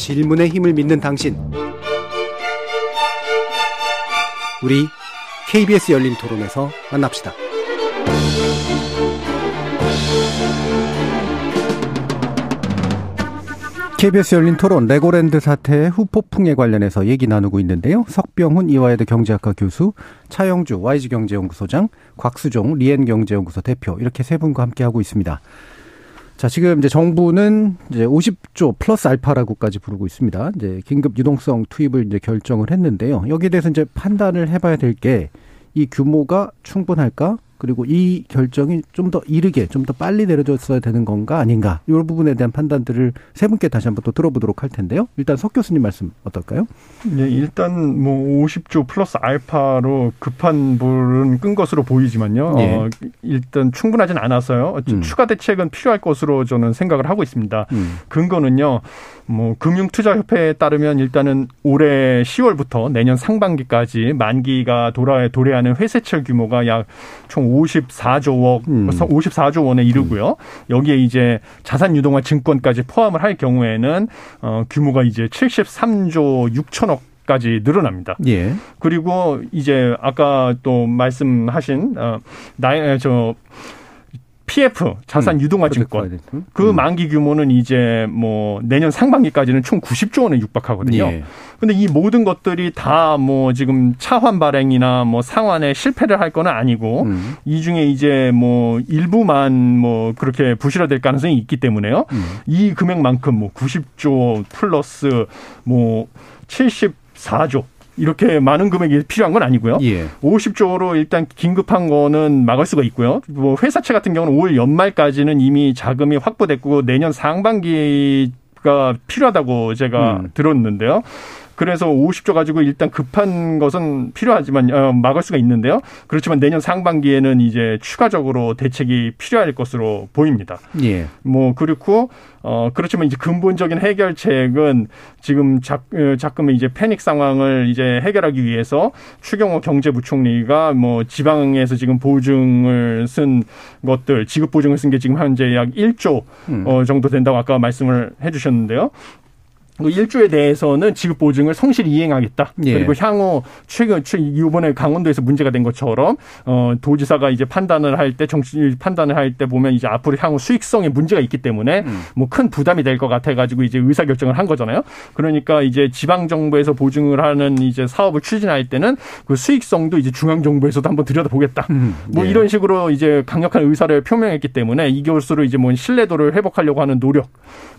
질문의 힘을 믿는 당신. 우리 KBS 열린 토론에서 만납시다. KBS 열린 토론 레고랜드 사태의 후폭풍에 관련해서 얘기 나누고 있는데요. 석병훈 이화여대 경제학과 교수, 차영주 YG경제연구소장, 곽수종 리엔경제연구소 대표 이렇게 세 분과 함께 하고 있습니다. 자, 지금 이제 정부는 이제 50조 플러스 알파라고까지 부르고 있습니다. 이제 긴급 유동성 투입을 이제 결정을 했는데요. 여기에 대해서 이제 판단을 해봐야 될 게 이 규모가 충분할까? 그리고 이 결정이 좀 더 이르게 좀 더 빨리 내려졌어야 되는 건가 아닌가 이 부분에 대한 판단들을 세 분께 다시 한번 또 들어보도록 할 텐데요. 일단 석 교수님 말씀 어떨까요? 네, 일단 뭐 50조 플러스 알파로 급한 불은 끈 것으로 보이지만요. 예. 어, 일단 충분하진 않아서요. 음. 추가 대책은 필요할 것으로 저는 생각을 하고 있습니다. 음. 근거는요. 뭐 금융투자협회에 따르면 일단은 올해 10월부터 내년 상반기까지 만기가 돌아 도래하는 회세철 규모가 약 총 54조 억, 음. 54조 원에 이르고요. 여기에 이제 자산 유동화 증권까지 포함을 할 경우에는 어 규모가 이제 73조 6천억 까지 늘어납니다. 예. 그리고 이제 아까 또 말씀하신 어 나의 저 PF 자산 음, 유동화 증권 그 음. 만기 규모는 이제 뭐 내년 상반기까지는 총 90조 원에 육박하거든요. 예. 근데 이 모든 것들이 다 뭐 지금 차환 발행이나 뭐 상환에 실패를 할 거는 아니고 음. 이 중에 이제 뭐 일부만 뭐 그렇게 부실화될 가능성이 있기 때문에요. 음. 이 금액만큼 뭐 90조 플러스 뭐 74조 이렇게 많은 금액이 필요한 건 아니고요. 예. 50조로 일단 긴급한 거는 막을 수가 있고요. 뭐 회사채 같은 경우는 올 연말까지는 이미 자금이 확보됐고 내년 상반기가 필요하다고 제가 음. 들었는데요. 그래서 50조 가지고 일단 급한 것은 필요하지만 어, 막을 수가 있는데요. 그렇지만 내년 상반기에는 이제 추가적으로 대책이 필요할 것으로 보입니다. 예. 뭐 그렇고 어 그렇지만 이제 근본적인 해결책은 지금 작, 어, 작금의 이제 패닉 상황을 이제 해결하기 위해서 추경호 경제부총리가 뭐 지방에서 지금 보증을 쓴 것들 지급 보증을 쓴 게 지금 현재 약 1조 음. 어 정도 된다고 아까 말씀을 해 주셨는데요. 그 일주에 대해서는 지급 보증을 성실히 이행하겠다. 예. 그리고 향후 최근 이번에 강원도에서 문제가 된 것처럼 어 도지사가 이제 판단을 할 때 정치 판단을 할 때 보면 이제 앞으로 향후 수익성에 문제가 있기 때문에 음. 뭐큰 부담이 될 것 같아 가지고 이제 의사 결정을 한 거잖아요. 그러니까 이제 지방 정부에서 보증을 하는 이제 사업을 추진할 때는 그 수익성도 이제 중앙 정부에서도 한번 들여다보겠다. 음. 뭐 예. 이런 식으로 이제 강력한 의사를 표명했기 때문에 이것으로 이제 뭐 신뢰도를 회복하려고 하는 노력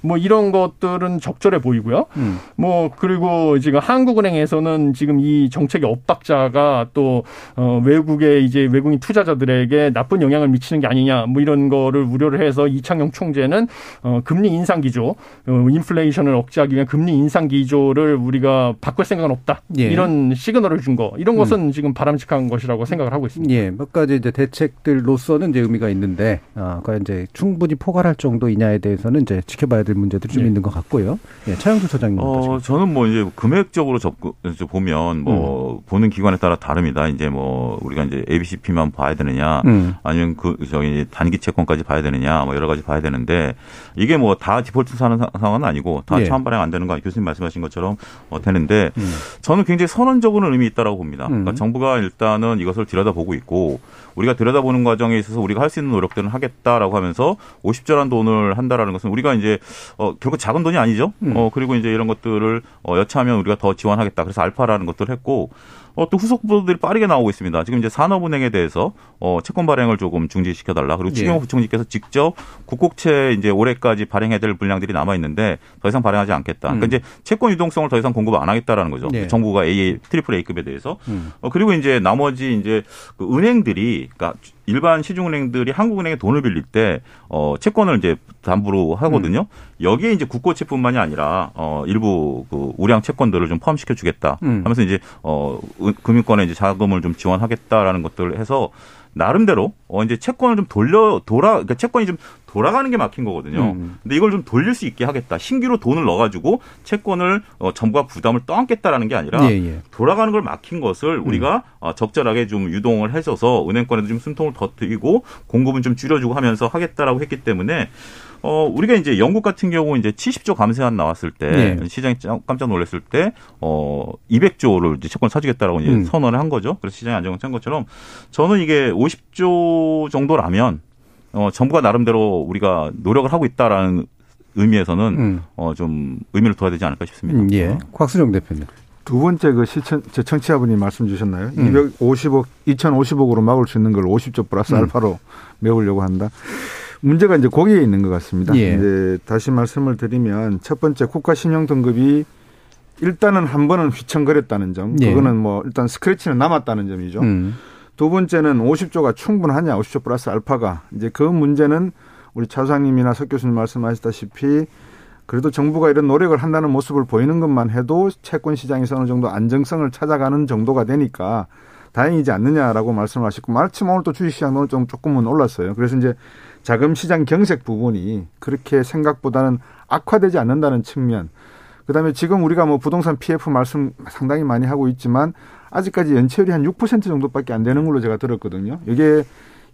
뭐 이런 것들은 적절해 보이고요. 거고요. 음. 뭐 그리고 지금 한국은행에서는 지금 이 정책의 엇박자가 또 어, 외국의 이제 외국인 투자자들에게 나쁜 영향을 미치는 게 아니냐 뭐 이런 거를 우려를 해서 이창용 총재는 어, 금리 인상 기조, 어, 인플레이션을 억제하기 위한 금리 인상 기조를 우리가 바꿀 생각은 없다. 예. 이런 시그널을 준 거. 이런 것은 음. 지금 바람직한 것이라고 생각을 하고 있습니다. 예. 몇 가지 이제 대책들로서는 이제 의미가 있는데 아, 과연 이제 충분히 포괄할 정도이냐에 대해서는 이제 지켜봐야 될 문제들이 좀 예. 있는 것 같고요. 예. 차영 최영수 소장님. 어, 저는 뭐 이제 금액적으로 접근 보면 뭐 음. 보는 기관에 따라 다릅니다. 이제 뭐 우리가 이제 ABCP만 봐야 되느냐, 음. 아니면 그 저기 단기 채권까지 봐야 되느냐, 뭐 여러 가지 봐야 되는데 이게 뭐 다 디폴트 사는 상황은 아니고 다 예. 차원 발행 안 되는 거 교수님 말씀하신 것처럼 어, 되는데 음. 저는 굉장히 선언적으로는 의미 있다라고 봅니다. 그러니까 음. 정부가 일단은 이것을 들여다보고 있고 우리가 들여다보는 과정에 있어서 우리가 할 수 있는 노력들은 하겠다라고 하면서 50조란 돈을 한다라는 것은 우리가 이제 어 결국 작은 돈이 아니죠. 음. 어 그리고 이제 이런 것들을 어 여차하면 우리가 더 지원하겠다. 그래서 알파라는 것들을 했고 어, 또 후속 보도들이 빠르게 나오고 있습니다. 지금 이제 산업은행에 대해서 어, 채권 발행을 조금 중지시켜 달라. 그리고 추경호 예. 부총리께서 직접 국고채 이제 올해까지 발행해야 될 분량들이 남아 있는데 더 이상 발행하지 않겠다. 그러니까 음. 그러니까 이제 채권 유동성을 더 이상 공급 안 하겠다라는 거죠. 예. 정부가 A, triple A급에 대해서. 음. 어, 그리고 이제 나머지 이제 그 은행들이 그러니까 일반 시중은행들이 한국은행에 돈을 빌릴 때 어, 채권을 이제 담보로 하거든요. 음. 여기에 이제 국고채뿐만이 아니라 어, 일부 그 우량 채권들을 좀 포함시켜 주겠다. 음. 하면서 이제 어, 금융권에 이제 자금을 좀 지원하겠다라는 것들을 해서 나름대로 어 이제 채권을 좀 돌려 돌아 그러니까 채권이 좀 돌아가는 게 막힌 거거든요. 음. 근데 이걸 좀 돌릴 수 있게 하겠다. 신규로 돈을 넣어가지고 채권을 어, 정부가 부담을 떠안겠다라는 게 아니라 예, 예. 돌아가는 걸 막힌 것을 음. 우리가 어, 적절하게 좀 유동을 해줘서 은행권에도 좀 숨통을 더 트이고 공급은 좀 줄여주고 하면서 하겠다라고 했기 때문에 어, 우리가 이제 영국 같은 경우 이제 70조 감세안 나왔을 때 네. 시장이 깜짝 놀랐을 때 어, 200조를 이제 채권 사주겠다라고 이제 음. 선언을 한 거죠. 그래서 시장이 안정을 찬 것처럼 저는 이게 50조 정도라면 어, 정부가 나름대로 우리가 노력을 하고 있다라는 의미에서는 음. 어, 좀 의미를 둬야 되지 않을까 싶습니다. 음, 예. 곽수정 대표님. 두 번째 그 시청, 제 청취자분이 말씀 주셨나요? 음. 250억, 2050억으로 막을 수 있는 걸 50조 플러스 음. 알파로 메우려고 한다. 문제가 이제 거기에 있는 것 같습니다. 예. 이제 다시 말씀을 드리면 첫 번째 국가 신용 등급이 일단은 한 번은 휘청거렸다는 점. 예. 그거는 뭐 일단 스크래치는 남았다는 점이죠. 음. 두 번째는 50조가 충분하냐, 50조 플러스 알파가. 이제 그 문제는 우리 차장님이나 석 교수님 말씀하셨다시피 그래도 정부가 이런 노력을 한다는 모습을 보이는 것만 해도 채권 시장에서 어느 정도 안정성을 찾아가는 정도가 되니까 다행이지 않느냐라고 말씀을 하셨고 마침 오늘 또 주식시장 오늘 좀 조금은 올랐어요. 그래서 이제 자금 시장 경색 부분이 그렇게 생각보다는 악화되지 않는다는 측면. 그다음에 지금 우리가 뭐 부동산 PF 말씀 상당히 많이 하고 있지만 아직까지 연체율이 한 6% 정도밖에 안 되는 걸로 제가 들었거든요. 이게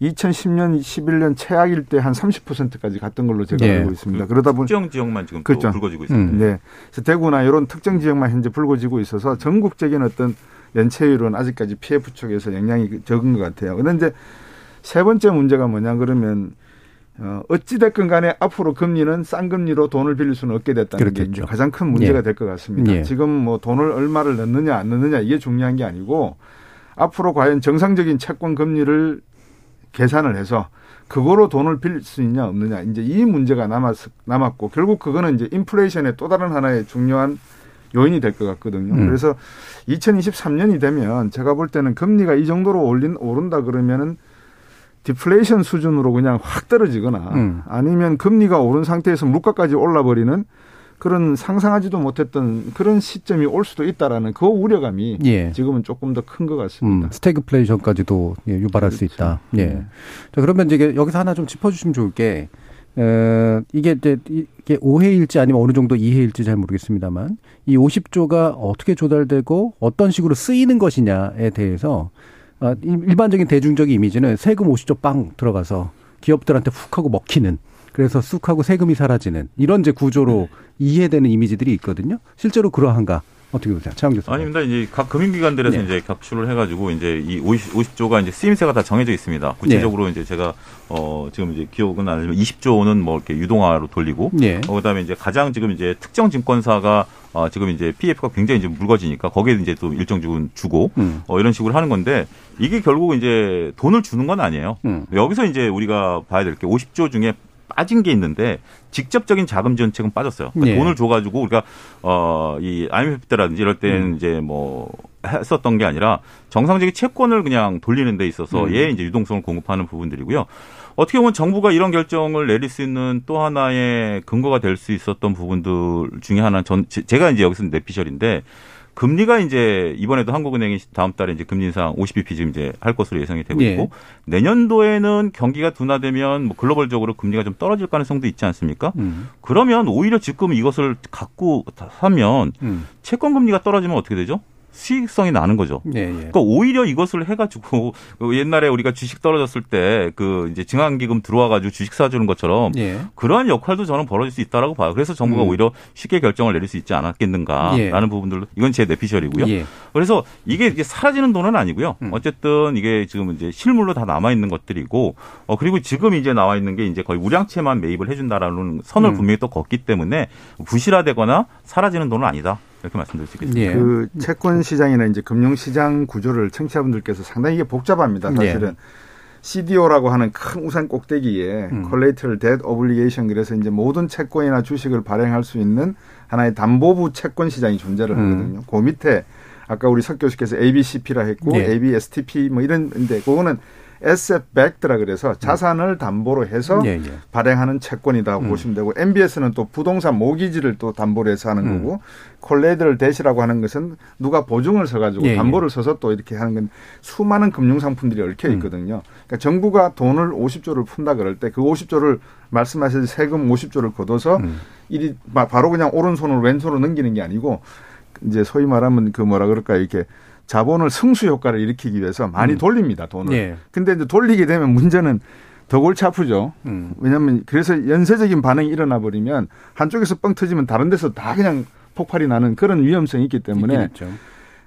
2010년, 11년 최악일 때 한 30%까지 갔던 걸로 제가 네. 알고 있습니다. 그 그러다 보니 특정 지역만 지금 그렇죠. 불거지고 있습니다. 음. 네. 그래서 대구나 이런 특정 지역만 현재 불거지고 있어서 전국적인 어떤 연체율은 아직까지 PF 쪽에서 영향이 적은 것 같아요. 그런데 이제 세 번째 문제가 뭐냐 그러면 어, 어찌됐건 간에 앞으로 금리는 싼 금리로 돈을 빌릴 수는 없게 됐다는 그렇겠죠. 게 가장 큰 문제가 예. 될것 같습니다. 예. 지금 뭐 돈을 얼마를 넣느냐 안 넣느냐 이게 중요한 게 아니고 앞으로 과연 정상적인 채권 금리를 계산을 해서 그거로 돈을 빌릴 수 있냐 없느냐 이제 이 문제가 남았 남았고 결국 그거는 이제 인플레이션의 또 다른 하나의 중요한 요인이 될 것 같거든요. 음. 그래서 2023년이 되면 제가 볼 때는 금리가 이 정도로 올린 오른다 그러면은 디플레이션 수준으로 그냥 확 떨어지거나 음. 아니면 금리가 오른 상태에서 물가까지 올라버리는 그런 상상하지도 못했던 그런 시점이 올 수도 있다라는 그 우려감이 예. 지금은 조금 더 큰 것 같습니다. 음, 스태그플레이션까지도 예, 유발할 그렇죠. 수 있다. 예. 네. 자, 그러면 이제 여기서 하나 좀 짚어주시면 좋을 게 에, 이게 이제 이게 오해일지 아니면 어느 정도 이해일지 잘 모르겠습니다만 이 50조가 어떻게 조달되고 어떤 식으로 쓰이는 것이냐에 대해서 아, 일반적인 대중적인 이미지는 세금 50조 빵 들어가서 기업들한테 훅 하고 먹히는 그래서 쑥 하고 세금이 사라지는 이런 이제 구조로 이해되는 이미지들이 있거든요. 실제로 그러한가? 어떻게 보세요? 최영 교수 아닙니다. 이제 각 금융기관들에서 네. 이제 격추를 해가지고 이제 이 50, 50 조가 이제 쓰임새가 다 정해져 있습니다. 구체적으로 네. 이제 제가 어 지금 이제 기억은 안 나지만 20조는 뭐 이렇게 유동화로 돌리고 네. 어, 그다음에 이제 가장 지금 이제 특정 증권사가 어, 지금 이제 PF가 굉장히 이제 묽어지니까 거기에 이제 또 일정 주금 주고 음. 어, 이런 식으로 하는 건데 이게 결국 이제 돈을 주는 건 아니에요. 음. 여기서 이제 우리가 봐야 될 게 50조 중에 빠진 게 있는데 직접적인 자금 지원 책은 빠졌어요. 그러니까 네. 돈을 줘가지고 우리가 어이 IMF 때라든지 이럴 때는 음. 이제 뭐 했었던 게 아니라 정상적인 채권을 그냥 돌리는 데 있어서 음. 예 이제 유동성을 공급하는 부분들이고요. 어떻게 보면 정부가 이런 결정을 내릴 수 있는 또 하나의 근거가 될 수 있었던 부분들 중에 하나 전 제가 이제 여기서 내피셜인데 금리가 이제 이번에도 한국은행이 다음 달에 이제 금리 인상 50bp 지금 이제 할 것으로 예상이 되고 예. 있고 내년도에는 경기가 둔화되면 뭐 글로벌적으로 금리가 좀 떨어질 가능성도 있지 않습니까? 음. 그러면 오히려 지금 이것을 갖고 사면 음. 채권 금리가 떨어지면 어떻게 되죠? 수익성이 나는 거죠. 예, 예. 그러니까 오히려 이것을 해가지고 그 옛날에 우리가 주식 떨어졌을 때 그 이제 증환기금 들어와가지고 주식 사주는 것처럼 예. 그러한 역할도 저는 벌어질 수 있다라고 봐요. 그래서 정부가 음. 오히려 쉽게 결정을 내릴 수 있지 않았겠는가라는 예. 부분들로 이건 제 내피셜이고요. 예. 그래서 이게 이제 사라지는 돈은 아니고요. 음. 어쨌든 이게 지금 이제 실물로 다 남아 있는 것들이고 어 그리고 지금 이제 나와 있는 게 이제 거의 우량채만 매입을 해준다라는 선을 음. 분명히 또 걷기 때문에 부실화되거나 사라지는 돈은 아니다. 이렇게 말씀드릴 수 있겠습니다. 예. 그 채권 시장이나 이제 금융 시장 구조를 청취자분들께서 상당히 이게 복잡합니다. 사실은. 예. CDO라고 하는 큰 우산 꼭대기에 음. Collateral Debt Obligation 그래서 이제 모든 채권이나 주식을 발행할 수 있는 하나의 담보부 채권 시장이 존재를 음. 하거든요. 그 밑에 아까 우리 석 교수께서 ABCP라 했고 예. ABSTP 뭐 이런데 그거는 SF 백드라 그래서 자산을 담보로 해서 예, 예. 발행하는 채권이다 음. 보시면 되고 MBS는 또 부동산 모기지를 또 담보로 해서 하는 음. 거고 콜레이드를 대시라고 하는 것은 누가 보증을 서가지고 예, 예. 담보를 서서 또 이렇게 하는 건 수많은 금융 상품들이 음. 얽혀 있거든요. 그러니까 정부가 돈을 50조를 푼다 그럴 때 그 50조를 말씀하신 세금 50조를 걷어서 음. 바- 바로 그냥 오른손으로 왼손으로 넘기는 게 아니고 이제 소위 말하면 그 뭐라 그럴까 이렇게 자본을 승수 효과를 일으키기 위해서 많이 음. 돌립니다 돈을. 예. 근데 이제 돌리게 되면 문제는 더 골치 아프죠. 음. 왜냐하면 그래서 연쇄적인 반응이 일어나 버리면 한쪽에서 뻥 터지면 다른 데서 다 그냥 폭발이 나는 그런 위험성이 있기 때문에.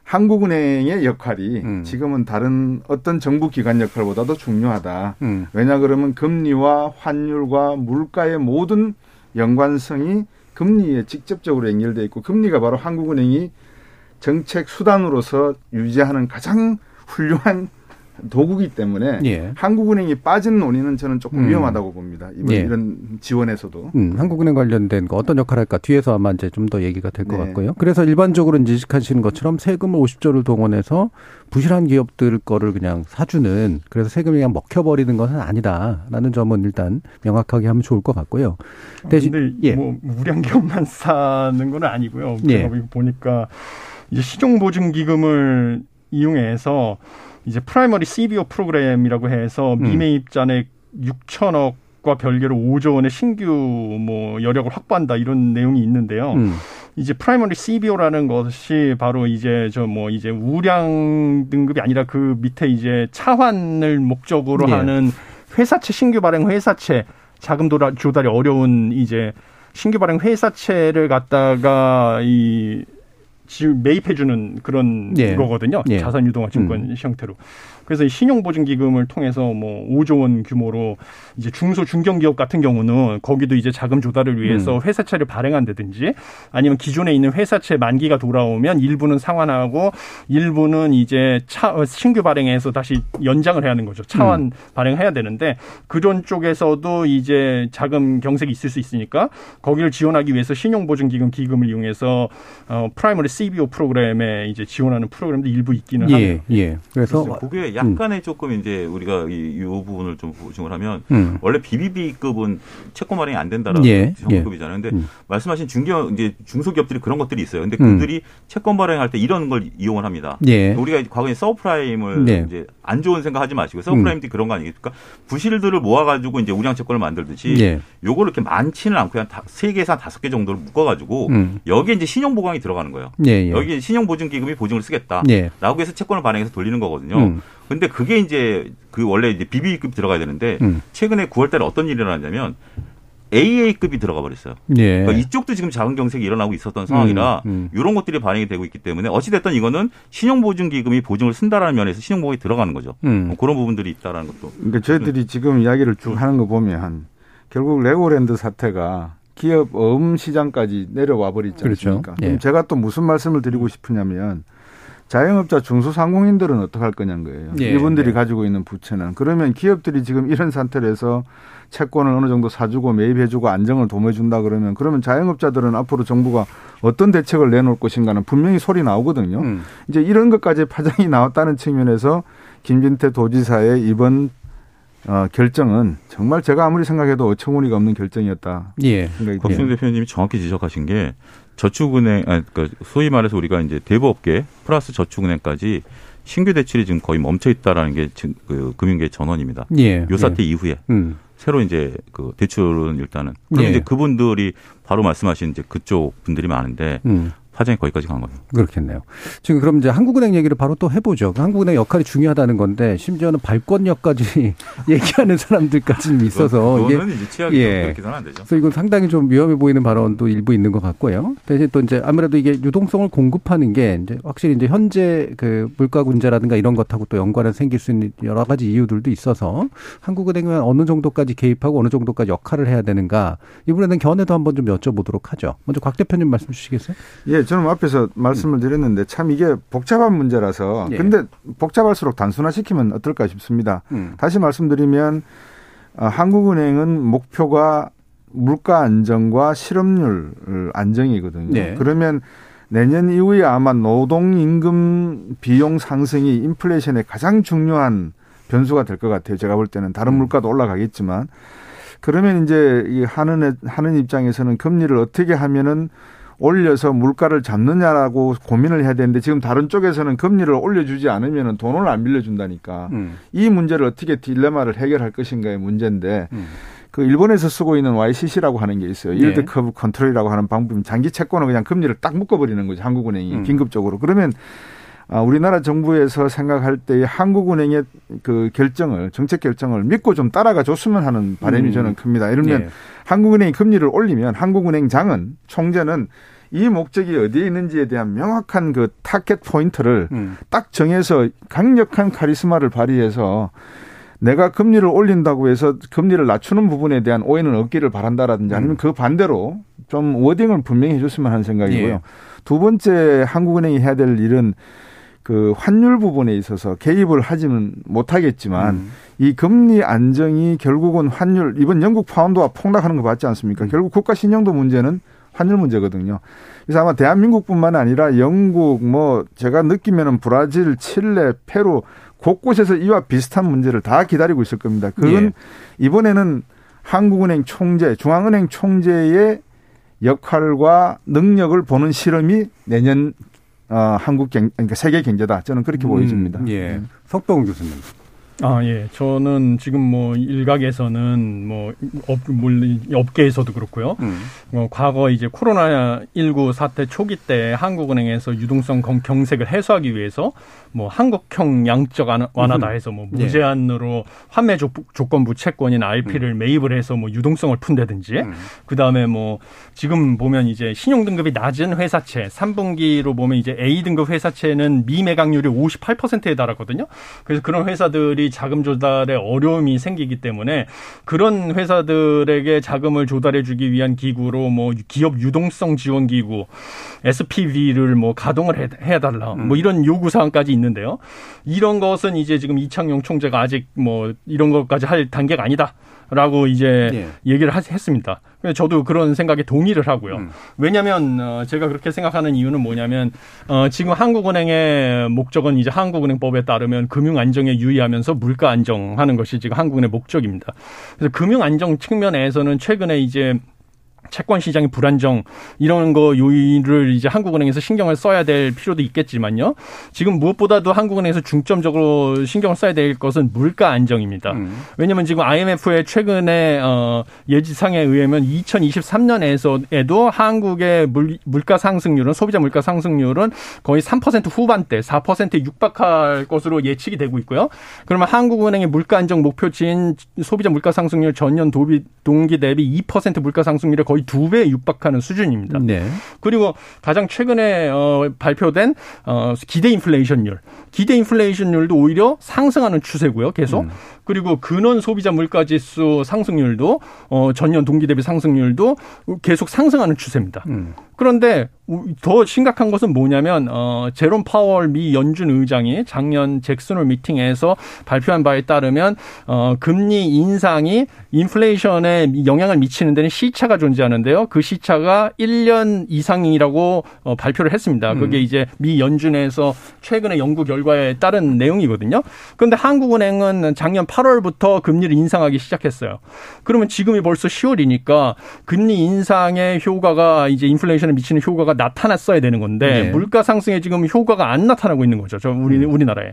한국은행의 역할이 음. 지금은 다른 어떤 정부 기관 역할보다도 중요하다. 음. 왜냐 그러면 금리와 환율과 물가의 모든 연관성이 금리에 직접적으로 연결돼 있고 금리가 바로 한국은행이 정책 수단으로서 유지하는 가장 훌륭한 도구기 때문에 예. 한국은행이 빠진 논의는 저는 조금 음. 위험하다고 봅니다. 이번 예. 이런 지원에서도. 음, 한국은행 관련된 거 어떤 역할을 할까 뒤에서 아마 이제 좀 더 얘기가 될것 네. 같고요. 그래서 일반적으로 인식하시는 것처럼 세금을 50조를 동원해서 부실한 기업들 거를 그냥 사주는 그래서 세금이 그냥 먹혀버리는 것은 아니다라는 점은 일단 명확하게 하면 좋을 것 같고요. 대신 근데 예. 뭐 무리한 기업만 사는 건 아니고요. 예. 제가 이거 보니까 이제 신용보증기금을 이용해서 이제 primary CBO 프로그램이라고 해서 음. 미매입잔액 6천억 과 별개로 5조 원의 신규 뭐 여력을 확보한다 이런 내용이 있는데요. 음. 이제 primary CBO라는 것이 바로 이제 저 뭐 이제 우량 등급이 아니라 그 밑에 이제 차환을 목적으로 예. 하는 회사채 신규 발행 회사채 자금 조달이 어려운 이제 신규 발행 회사채를 갖다가 이 매입해주는 그런 예. 거거든요. 예. 자산 유동화 증권 형태로. 그래서 이 신용보증기금을 통해서 뭐 5조 원 규모로 이제 중소 중견기업 같은 경우는 거기도 이제 자금 조달을 위해서 음. 회사채를 발행한다든지 아니면 기존에 있는 회사채 만기가 돌아오면 일부는 상환하고 일부는 이제 차 어, 신규 발행해서 다시 연장을 해야 하는 거죠. 차환 음. 발행해야 되는데 그런 쪽에서도 이제 자금 경색이 있을 수 있으니까 거기를 지원하기 위해서 신용보증기금 기금을 이용해서 어 primary CBO 프로그램에 이제 지원하는 프로그램도 일부 있기는 예, 합니다. 예. 그래서 그래서 그게 약간의 조금 이제 우리가 이, 이 부분을 좀 보충을 하면 음. 원래 BBB급은 채권 발행이 안 된다라는 예, 등급이잖아요. 근데 음. 말씀하신 중견 이제 중소기업들이 그런 것들이 있어요. 근데 음. 그들이 채권 발행할 때 이런 걸 이용을 합니다. 예. 우리가 과거에 subprime을 네. 이제 안 좋은 생각하지 마시고 subprime도 그런 거 아니겠습니까? 부실들을 모아가지고 이제 우량 채권을 만들듯이 예. 요걸 이렇게 많지는 않고 한세 개에서 한 다섯 개 정도를 묶어가지고 음. 여기에 이제 신용 보강이 들어가는 거예요. 예, 예. 여기 신용 보증 기금이 보증을 쓰겠다. 예. 라고 해서 채권을 발행해서 돌리는 거거든요. 음. 근데 그게 이제 그 원래 이제 BB급 들어가야 되는데 음. 최근에 9월 달에 어떤 일이 일어났냐면 AA급이 들어가 버렸어요. 예. 그러니까 이쪽도 지금 자금 경색이 일어나고 있었던 상황이라 음, 음. 이런 것들이 반영이 되고 있기 때문에 어찌됐든 이거는 신용보증기금이 보증을 쓴다라는 면에서 신용보증이 들어가는 거죠. 음. 뭐 그런 부분들이 있다라는 것도. 그러니까 저희들이 지금 이야기를 쭉 하는 거 보면 결국 레고랜드 사태가 기업 어음 시장까지 내려와 버리지 그렇죠. 않습니까? 예. 그럼 제가 또 무슨 말씀을 드리고 싶으냐면 자영업자 중소상공인들은 어떡할 거냐는 거예요. 예, 이분들이 예. 가지고 있는 부채는 그러면 기업들이 지금 이런 상태로 해서 채권을 어느 정도 사주고 매입해주고 안정을 도모해준다 그러면 그러면 자영업자들은 앞으로 정부가 어떤 대책을 내놓을 것인가는 분명히 소리 나오거든요. 음. 이제 이런 것까지 파장이 나왔다는 측면에서 김진태 도지사의 이번 어, 결정은 정말 제가 아무리 생각해도 어처구니가 없는 결정이었다. 예. 듭니다. 대표님이 정확히 지적하신 게 저축은행, 아, 그러니까 소위 말해서 우리가 이제 대부업계 플러스 저축은행까지 신규 대출이 지금 거의 멈춰 있다라는 게 지금 그 금융계 전원입니다. 예. 요 사태 예. 이후에 음. 새로 이제 그 대출은 일단은 그럼 예. 이제 그분들이 바로 말씀하신 이제 그쪽 분들이 많은데 음. 파장이 거기까지 간 거예요. 그렇겠네요. 지금 그럼 이제 한국은행 얘기를 바로 또 해보죠. 그 한국은행 역할이 중요하다는 건데 심지어는 발권력까지 얘기하는 사람들까지 있어서 이게 취약이 예. 그렇게 해서는 안 되죠. 그래서 이건 상당히 좀 위험해 보이는 발언도 일부 있는 것 같고요. 대신 또 이제 아무래도 이게 유동성을 공급하는 게 이제 확실히 이제 현재 그 물가 문제라든가 이런 것하고 또 연관을 생길 수 있는 여러 가지 이유들도 있어서 한국은행은 어느 정도까지 개입하고 어느 정도까지 역할을 해야 되는가 이번에는 견해도 한번 좀 여쭤보도록 하죠. 먼저 곽 대표님 말씀 주시겠어요? 예, 저는 앞에서 말씀을 드렸는데 참 이게 복잡한 문제라서 예. 근데 복잡할수록 단순화시키면 어떨까 싶습니다. 음. 다시 말씀드리면 어, 한국은행은 목표가 물가 안정과 실업률 안정이거든요. 네. 그러면 내년 이후에 아마 노동 임금 비용 상승이 인플레이션의 가장 중요한 변수가 될 것 같아요. 제가 볼 때는 다른 물가도 올라가겠지만 그러면 이제 이 하는 하는 입장에서는 금리를 어떻게 하면은 올려서 물가를 잡느냐라고 고민을 해야 되는데 지금 다른 쪽에서는 금리를 올려주지 않으면 돈을 안 빌려준다니까 음. 이 문제를 어떻게 딜레마를 해결할 것인가의 문제인데 음. 그 일본에서 쓰고 있는 YCC라고 하는 게 있어요. 네. yield curve control이라고 하는 방법이 장기 채권은 그냥 금리를 딱 묶어버리는 거죠. 한국은행이 음. 긴급적으로. 그러면 아, 우리나라 정부에서 생각할 때 한국은행의 그 결정을 정책 결정을 믿고 좀 따라가 줬으면 하는 바람이 음. 저는 큽니다. 이러면 예. 한국은행이 금리를 올리면 한국은행장은 총재는 이 목적이 어디에 있는지에 대한 명확한 그 타켓 포인트를 음. 딱 정해서 강력한 카리스마를 발휘해서 내가 금리를 올린다고 해서 금리를 낮추는 부분에 대한 오해는 없기를 바란다라든지 아니면 음. 그 반대로 좀 워딩을 분명히 해줬으면 하는 생각이고요. 예. 두 번째 한국은행이 해야 될 일은 그 환율 부분에 있어서 개입을 하지는 못하겠지만 음. 이 금리 안정이 결국은 환율 이번 영국 파운드와 폭락하는 거 봤지 않습니까? 음. 결국 국가 신용도 문제는 환율 문제거든요. 그래서 아마 대한민국뿐만 아니라 영국 뭐 제가 느끼면은 브라질, 칠레, 페루 곳곳에서 이와 비슷한 문제를 다 기다리고 있을 겁니다. 그건 예. 이번에는 한국은행 총재, 중앙은행 총재의 역할과 능력을 보는 실험이 내년 어, 한국 경, 그러니까 세계 경제다. 저는 그렇게 음, 보여집니다. 예. 음. 석동 교수님. 아, 예. 저는 지금 뭐 일각에서는 뭐 업, 업계에서도 그렇고요. 음. 어, 과거 이제 코로나19 사태 초기 때 한국은행에서 유동성 경색을 해소하기 위해서 뭐 한국형 양적 완화다 음. 해서 뭐 네. 무제한으로 환매 조, 건부 채권인 RP를 음. 매입을 해서 뭐 유동성을 푼다든지 음. 그다음에 뭐 지금 보면 이제 신용 등급이 낮은 회사채 3분기로 보면 이제 A 등급 회사채는 미매각률이 58%에 달하거든요. 그래서 그런 회사들이 자금 조달에 어려움이 생기기 때문에 그런 회사들에게 자금을 조달해 주기 위한 기구로 뭐 기업 유동성 지원 기구 SPV를 뭐 가동을 해, 달라 뭐 이런 요구 사항까지 있는데요. 이런 것은 이제 지금 이창용 총재가 아직 뭐 이런 것까지 할 단계가 아니다. 라고 이제 예. 얘기를 했습니다. 저도 그런 생각에 동의를 하고요. 음. 왜냐하면 어, 제가 그렇게 생각하는 이유는 뭐냐면 어, 지금 한국은행의 목적은 이제 한국은행법에 따르면 금융 안정에 유의하면서 물가 안정하는 것이 지금 한국은의 목적입니다. 그래서 금융 안정 측면에서는 최근에 이제 채권 시장의 불안정 이런 거 요인을 이제 한국은행에서 신경을 써야 될 필요도 있겠지만요. 지금 무엇보다도 한국은행에서 중점적으로 신경을 써야 될 것은 물가 안정입니다. 음. 왜냐하면 지금 IMF의 최근에 어 예지상에 의하면 2023년에서에도 한국의 물, 물가 상승률은 소비자 물가 상승률은 거의 3% 후반대 4%에 육박할 것으로 예측이 되고 있고요. 그러면 한국은행의 물가 안정 목표치인 소비자 물가 상승률 전년 도비, 동기 대비 2% 물가 상승률에 거의 거의 두 배에 육박하는 수준입니다. 네. 그리고 가장 최근에 어, 발표된 어, 기대 인플레이션율, 기대 인플레이션율도 오히려 상승하는 추세고요. 계속. 음. 그리고 근원 소비자 물가 지수 상승률도 어, 전년 동기 대비 상승률도 계속 상승하는 추세입니다. 음. 그런데 더 심각한 것은 뭐냐면 어 제롬 파월 미 연준 의장이 작년 잭슨홀 미팅에서 발표한 바에 따르면 어 금리 인상이 인플레이션에 영향을 미치는 데는 시차가 존재하는데요. 그 시차가 1년 이상이라고 어 발표를 했습니다. 그게 음. 이제 미 연준에서 최근의 연구 결과에 따른 내용이거든요. 그런데 한국은행은 작년 8월부터 금리를 인상하기 시작했어요. 그러면 지금이 벌써 10월이니까 금리 인상의 효과가 이제 인플레이션 경제에 미치는 효과가 나타났어야 되는 건데 네. 물가 상승에 지금 효과가 안 나타나고 있는 거죠. 저 우리 음. 우리나라에.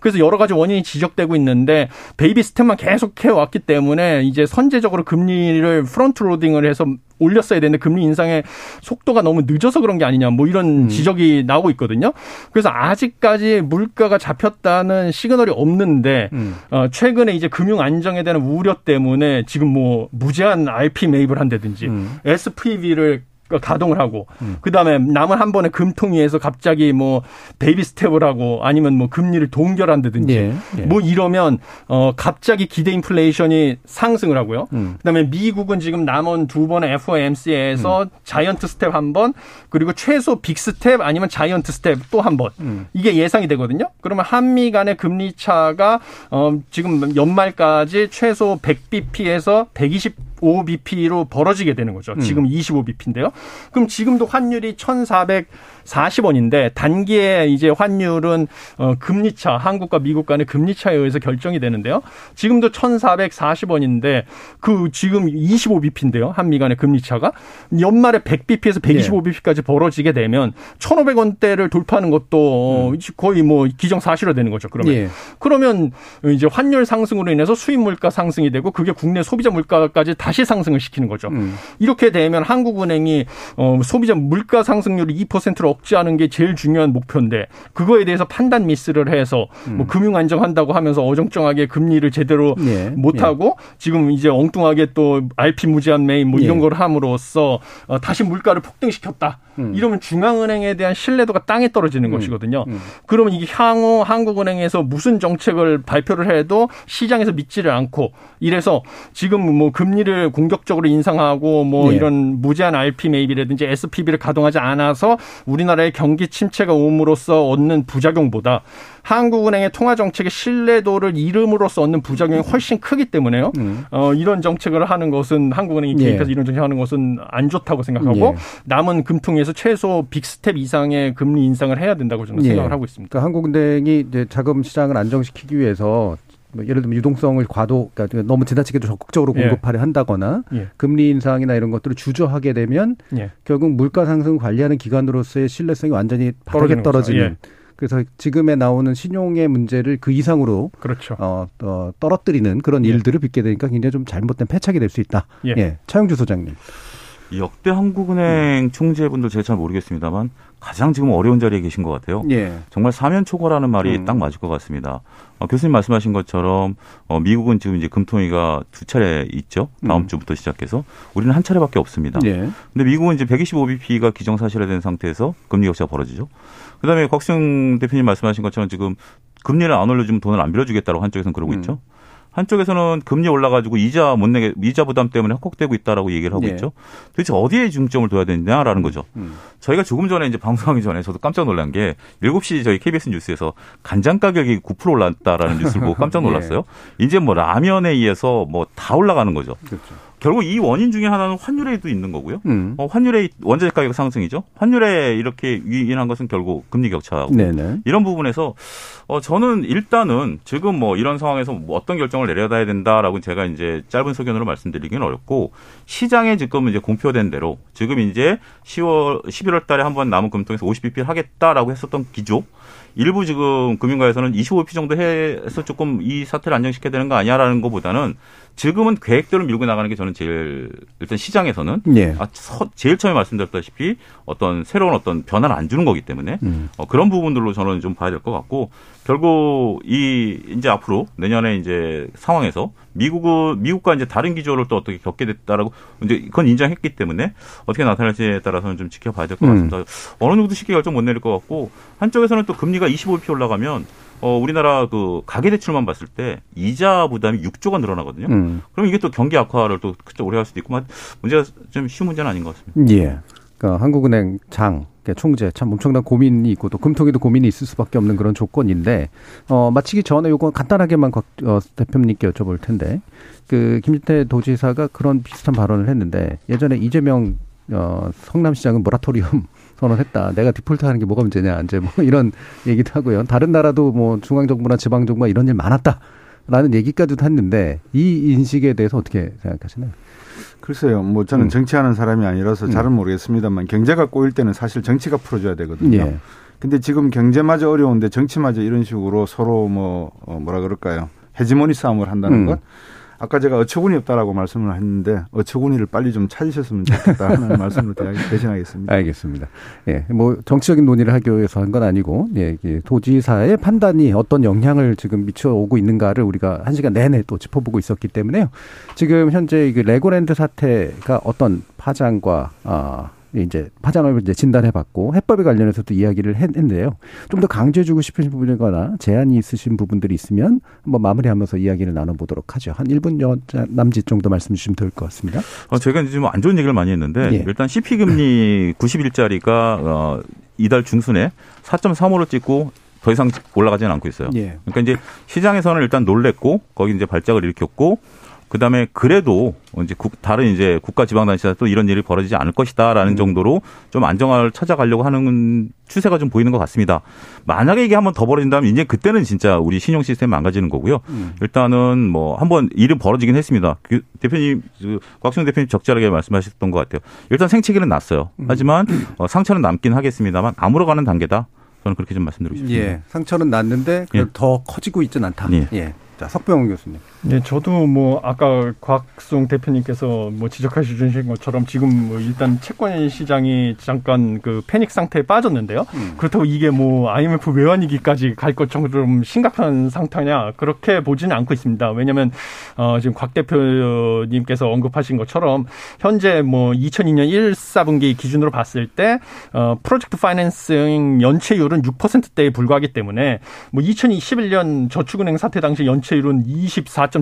그래서 여러 가지 원인이 지적되고 있는데 baby step만 계속 해 왔기 때문에 이제 선제적으로 금리를 front loading을 해서 올렸어야 되는데 금리 인상의 속도가 너무 늦어서 그런 게 아니냐 뭐 이런 음. 지적이 나오고 있거든요. 그래서 아직까지 물가가 잡혔다는 시그널이 없는데 음. 어, 최근에 이제 금융 안정에 대한 우려 때문에 지금 뭐 무제한 RP 매입을 한다든지 음. SPV를 가동을 하고 음. 그다음에 남은 한 번에 금통위에서 갑자기 뭐 baby step을 하고 아니면 뭐 금리를 동결한다든지 예, 예. 뭐 이러면 어 갑자기 기대 인플레이션이 상승을 하고요. 음. 그다음에 미국은 지금 남은 두 번의 FOMC에서 음. giant step 한 번 그리고 최소 big step 아니면 giant step 또 한 번. 음. 이게 예상이 되거든요. 그러면 한미 간의 금리 차가 어 지금 연말까지 최소 100bp에서 120 5bp로 벌어지게 되는 거죠. 지금 25bp인데요. 그럼 지금도 환율이 1,440원인데 단기에 이제 환율은 어 금리 차 한국과 미국 간의 금리 차에 의해서 결정이 되는데요. 지금도 1,440원인데 그 지금 25bp인데요. 한미 간의 금리 차가 연말에 100bp에서 125bp까지 벌어지게 되면 1,500원대를 돌파하는 것도 음. 거의 뭐 기정사실화 되는 거죠. 그러면 예. 그러면 이제 환율 상승으로 인해서 수입 물가 상승이 되고 그게 국내 소비자 물가까지 다시 상승을 시키는 거죠. 음. 이렇게 되면 한국은행이 어 소비자 물가 상승률 2%를 억제하는 게 제일 중요한 목표인데 그거에 대해서 판단 미스를 해서 음. 뭐 금융 안정한다고 하면서 어정쩡하게 금리를 제대로 예. 못 하고 예. 지금 이제 엉뚱하게 또 RP 무제한 매입 뭐 이런 예. 걸 함으로써 어 다시 물가를 폭등시켰다. 음. 이러면 중앙은행에 대한 신뢰도가 땅에 떨어지는 음. 것이거든요. 음. 그러면 이게 향후 한국은행에서 무슨 정책을 발표를 해도 시장에서 믿지를 않고 이래서 지금 뭐 금리를 공격적으로 인상하고 뭐 네. 이런 무제한 RP 매입이라든지 SPB를 가동하지 않아서 우리나라의 경기 침체가 옴으로써 얻는 부작용보다 한국은행의 통화 정책의 신뢰도를 잃음으로써 얻는 부작용이 훨씬 크기 때문에요. 음. 어, 이런 정책을 하는 것은 한국은행이 개입해서 예. 이런 정책하는 것은 안 좋다고 생각하고 예. 남은 금통위에서 최소 big step 이상의 금리 인상을 해야 된다고 저는 예. 생각을 하고 있습니다. 그러니까 한국은행이 이제 자금 시장을 안정시키기 위해서 뭐 예를 들면 유동성을 과도 그러니까 너무 지나치게도 적극적으로 예. 공급하려 한다거나 예. 금리 인상이나 이런 것들을 주저하게 되면 예. 결국 물가 상승 관리하는 기관으로서의 신뢰성이 완전히 바닥에 떨어지는 예. 그래서 지금에 나오는 신용의 문제를 그 이상으로 그렇죠. 어, 어, 떨어뜨리는 그런 예. 일들을 빚게 되니까 굉장히 좀 잘못된 패착이 될 수 있다. 예. 예. 차영주 소장님. 역대 한국은행 음. 총재분들 제가 잘 모르겠습니다만 가장 지금 어려운 자리에 계신 것 같아요. 예. 정말 사면 초과라는 말이 음. 딱 맞을 것 같습니다. 어, 교수님 말씀하신 것처럼 어, 미국은 지금 이제 금통위가 두 차례 있죠. 다음 음. 주부터 시작해서 우리는 한 차례밖에 없습니다. 예. 근데 미국은 이제 125bp가 기정사실화된 상태에서 금리 격차가 벌어지죠. 그다음에 곽승 대표님 말씀하신 것처럼 지금 금리를 안 올려주면 돈을 안 빌려주겠다고 한쪽에서는 그러고 음. 있죠. 한쪽에서는 금리 올라가지고 이자 못 내게 이자 부담 때문에 헉헉대고 있다라고 얘기를 하고 예. 있죠. 도대체 어디에 중점을 둬야 되느냐라는 거죠. 음. 저희가 조금 전에 이제 방송하기 전에 저도 깜짝 놀란 게 7시 저희 KBS 뉴스에서 간장 가격이 9% 올랐다라는 뉴스를 보고 깜짝 놀랐어요. 예. 이제 뭐 라면에 의해서 뭐 다 올라가는 거죠. 그렇죠. 결국 이 원인 중에 하나는 환율에도 있는 거고요. 음. 어, 환율의 원자재 가격 상승이죠. 환율에 이렇게 유인한 것은 결국 금리 격차고 네네. 이런 부분에서 어, 저는 일단은 지금 뭐 이런 상황에서 뭐 어떤 결정을 내려야 된다라고 제가 이제 짧은 소견으로 말씀드리기는 어렵고 시장에 지금 이제 공표된 대로 지금 이제 10월 11월 달에 한 번 남은 금통에서 50bp를 하겠다라고 했었던 기조 일부 지금 금융가에서는 25p 정도 해서 조금 이 사태를 안정시켜야 되는 거 아니야라는 것보다는 지금은 계획대로 밀고 나가는 게 저는 제일 일단 시장에서는 예. 아, 제일 처음에 말씀드렸다시피 어떤 새로운 어떤 변화를 안 주는 거기 때문에 음. 어, 그런 부분들로 저는 좀 봐야 될 것 같고 결국 이 이제 앞으로 내년에 이제 상황에서 미국은 미국과 이제 다른 기조를 또 어떻게 겪게 됐다라고 이제 그건 인정했기 때문에 어떻게 나타날지에 따라서는 좀 지켜봐야 될것 음. 같습니다. 음. 어느 정도 쉽게 결정 못 내릴 것 같고 한쪽에서는 또 금리가 25p 올라가면 어, 우리나라 그 가계 대출만 봤을 때 이자 부담이 6조가 늘어나거든요. 음. 그럼 이게 또 경기 악화를 또 그때 오래 할 수도 있고 문제가 좀 쉬운 문제는 아닌 것 같습니다. 예. 그러니까 한국은행 장 총재 참 엄청난 고민이 있고 또 금통위도 고민이 있을 수밖에 없는 그런 조건인데 어 마치기 전에 요거 간단하게만 곽 어, 대표님께 여쭤볼 텐데 그 김진태 도지사가 그런 비슷한 발언을 했는데 예전에 이재명 어 성남시장은 모라토리움 선언했다. 내가 디폴트하는 게 뭐가 문제냐. 이제 뭐 이런 얘기도 하고요. 다른 나라도 뭐 중앙 정부나 지방 정부가 이런 일 많았다. 라는 얘기까지도 했는데 이 인식에 대해서 어떻게 생각하시나요? 글쎄요. 뭐 저는 음. 정치하는 사람이 아니라서 잘은 음. 모르겠습니다만 경제가 꼬일 때는 사실 정치가 풀어줘야 되거든요. 예. 근데 지금 경제마저 어려운데 정치마저 이런 식으로 서로 뭐 어, 뭐라 그럴까요? 헤지모니 싸움을 한다는 음. 것 아까 제가 어처구니 없다라고 말씀을 했는데 어처구니를 빨리 좀 찾으셨으면 좋겠다 하는 말씀으로 대신하겠습니다. 알겠습니다. 예, 뭐 정치적인 논의를 하기 위해서 한 건 아니고 예, 도지사의 판단이 어떤 영향을 지금 미쳐오고 있는가를 우리가 한 시간 내내 또 짚어보고 있었기 때문에요. 지금 현재 그 레고랜드 사태가 어떤 파장과 아 이제 파장을 이제 진단해봤고 해법에 관련해서도 이야기를 했는데요. 좀 더 강조해주고 싶으신 부분이거나 제안이 있으신 부분들이 있으면 한번 마무리하면서 이야기를 나눠보도록 하죠. 한 1분 남짓 정도 말씀 주시면 될 것 같습니다. 어, 제가 지금 안 좋은 얘기를 많이 했는데 예. 일단 CP 금리 90일짜리가 어, 이달 중순에 4.35로 찍고 더 이상 올라가지는 않고 있어요. 예. 그러니까 이제 시장에서는 일단 놀랬고 거기 이제 발작을 일으켰고 그다음에 그래도 이제 국, 다른 이제 국가 지방단체에서 또 이런 일이 벌어지지 않을 것이다라는 음. 정도로 좀 안정화를 찾아가려고 하는 추세가 좀 보이는 것 같습니다. 만약에 이게 한번 더 벌어진다면 이제 그때는 진짜 우리 신용 시스템 망가지는 거고요. 음. 일단은 뭐 한번 일은 벌어지긴 했습니다. 그 대표님, 그 곽순 대표님 적절하게 말씀하셨던 것 같아요. 일단 생체기는 났어요. 음. 하지만 어, 상처는 남긴 하겠습습니다만 아물어가는 단계다. 저는 그렇게 좀 말씀드리고 싶습니다. 예, 상처는 났는데 예. 더 커지고 있지는 않다. 예. 예. 자, 석병훈 교수님. 네, 저도 뭐 아까 곽송 대표님께서 뭐 지적하시 주신 것처럼 지금 뭐 일단 채권 시장이 잠깐 그 패닉 상태에 빠졌는데요. 음. 그렇다고 이게 뭐 IMF 외환위기까지 갈 것처럼 심각한 상태냐 그렇게 보지는 않고 있습니다. 왜냐하면 어 지금 곽 대표님께서 언급하신 것처럼 현재 뭐 2002년 1, 4분기 기준으로 봤을 때 어 프로젝트 파이낸싱 연체율은 6%대에 불과하기 때문에 뭐 2021년 저축은행 사태 당시 연 전체율은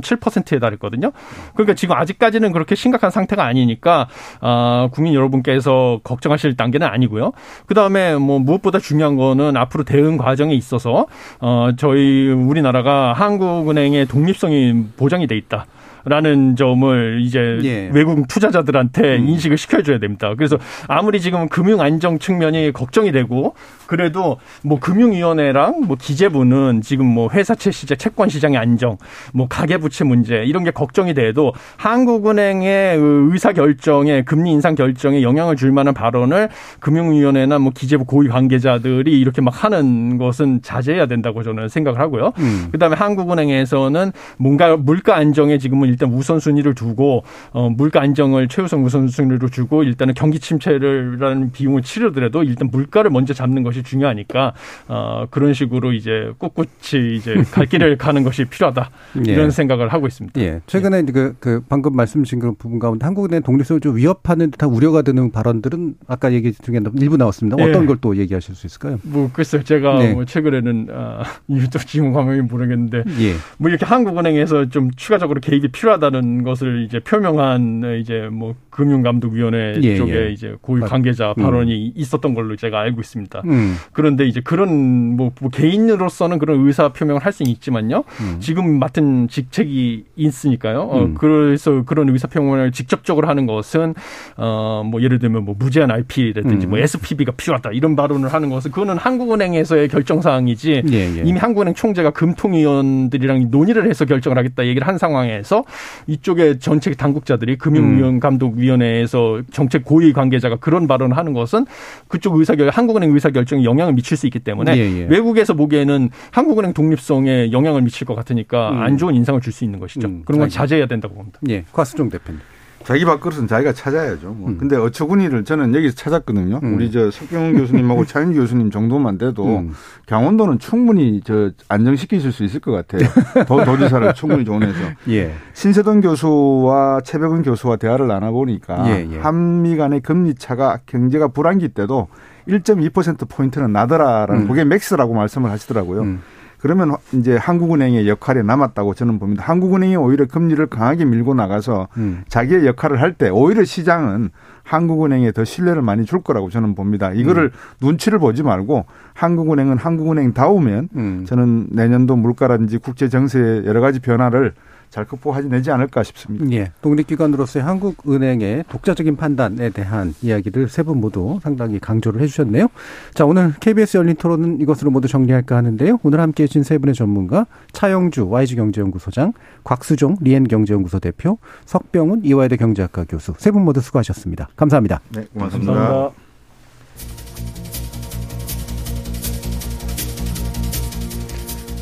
24.7%에 달했거든요. 그러니까 지금 아직까지는 그렇게 심각한 상태가 아니니까 아, 국민 여러분께서 걱정하실 단계는 아니고요. 그 다음에 뭐 무엇보다 중요한 거는 앞으로 대응 과정에 있어서 어, 저희 우리나라가 한국은행의 독립성이 보장이 돼 있다. 라는 점을 이제 예. 외국 투자자들한테 음. 인식을 시켜줘야 됩니다. 그래서 아무리 지금 금융 안정 측면이 걱정이 되고 그래도 뭐 금융위원회랑 뭐 기재부는 지금 뭐 회사채 시장, 채권 시장의 안정, 뭐 가계부채 문제 이런 게 걱정이 돼도 한국은행의 의사 결정에 금리 인상 결정에 영향을 줄 만한 발언을 금융위원회나 뭐 기재부 고위 관계자들이 이렇게 막 하는 것은 자제해야 된다고 저는 생각을 하고요. 음. 그다음에 한국은행에서는 뭔가 물가 안정에 지금은 일단 우선순위를 두고 어, 물가 안정을 최우선 우선순위로 주고 일단은 경기 침체를라는 비용을 치르더라도 일단 물가를 먼저 잡는 것이 중요하니까 어, 그런 식으로 이제 꿋꿋이 이제 갈 길을 가는 것이 필요하다 예. 이런 생각을 하고 있습니다. 예. 최근에 예. 그, 그 방금 말씀 주신 그런 부분 가운데 한국은행 독립성을 좀 위협하는 듯한 우려가 드는 발언들은 아까 얘기 중에 일부 나왔습니다. 어떤 예. 걸또 얘기하실 수 있을까요? 뭐 글쎄요, 제가 네. 뭐 최근에는 아, 유튜브 지금 화면이 모르겠는데 예. 뭐 이렇게 한국은행에서 좀 추가적으로 개입이 필요 하다는 것을 이제 표명한 이제 뭐 금융감독위원회 예, 쪽에 예. 이제 고위 관계자 음. 발언이 음. 있었던 걸로 제가 알고 있습니다. 음. 그런데 이제 그런 뭐, 뭐, 개인으로서는 그런 의사 표명을 할 수는 있지만요. 음. 지금 맡은 직책이 있으니까요. 어, 음. 그래서 그런 의사 표명을 직접적으로 하는 것은 어뭐 예를 들면 뭐 무제한 RP라든지 뭐 SPB가 필요하다 이런 발언을 하는 것은 그거는 한국은행에서의 결정 사항이지 예, 예. 이미 한국은행 총재가 금통위원들이랑 논의를 해서 결정을 하겠다 얘기를 한 상황에서 이쪽에 전체 당국자들이 금융위원 감독 위원회에서 정책 고위 관계자가 그런 발언을 하는 것은 그쪽 의사결 한국은행 의사결정에 영향을 미칠 수 있기 때문에 예, 예. 외국에서 보기에는 한국은행 독립성에 영향을 미칠 것 같으니까 음. 안 좋은 인상을 줄 수 있는 것이죠. 음, 그런 건 자제해야 된다고 봅니다. 예, 곽수종 대표님. 자기 밥그릇은 자기가 찾아야죠. 뭐. 음. 근데 어처구니를 저는 여기서 찾았거든요. 음. 우리 저 석병훈 교수님하고 차윤 교수님 정도만 돼도 음. 강원도는 충분히 저 안정시키실 수 있을 것 같아요. 도, 도지사를 충분히 조언해서. 예. 신세동 교수와 최백은 교수와 대화를 나눠보니까 예, 예. 한미 간의 금리 차가 경제가 불안기 때도 1.2% 포인트는 나더라라는 음. 그게 맥스라고 말씀을 하시더라고요. 음. 그러면 이제 한국은행의 역할이 남았다고 저는 봅니다. 한국은행이 오히려 금리를 강하게 밀고 나가서 음. 자기의 역할을 할 때 오히려 시장은 한국은행에 더 신뢰를 많이 줄 거라고 저는 봅니다. 이거를 음. 눈치를 보지 말고 한국은행은 한국은행 다우면 음. 저는 내년도 물가라든지 국제 정세의 여러 가지 변화를 잘 극복하지 내지 않을까 싶습니다. 예. 독립기관으로서의 한국은행의 독자적인 판단에 대한 이야기를 세 분 모두 상당히 강조를 해주셨네요. 자, 오늘 KBS 열린 토론은 이것으로 모두 정리할까 하는데요. 오늘 함께 해주신 세 분의 전문가 차영주 YG경제연구소장, 곽수종 리엔경제연구소 대표, 석병훈 이화여대 경제학과 교수 세 분 모두 수고하셨습니다. 감사합니다. 네, 고맙습니다. 감사합니다.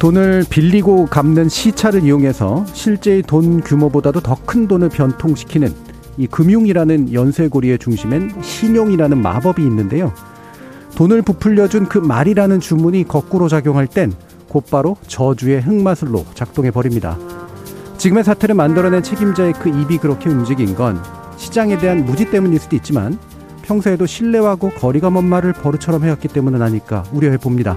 돈을 빌리고 갚는 시차를 이용해서 실제의 돈 규모보다도 더 큰 돈을 변통시키는 이 금융이라는 연쇄고리의 중심엔 신용이라는 마법이 있는데요. 돈을 부풀려준 그 말이라는 주문이 거꾸로 작용할 땐 곧바로 저주의 흑마술로 작동해 버립니다. 지금의 사태를 만들어낸 책임자의 그 입이 그렇게 움직인 건 시장에 대한 무지 때문일 수도 있지만 평소에도 신뢰하고 거리가 먼 말을 버릇처럼 해왔기 때문은 아닐까 우려해 봅니다.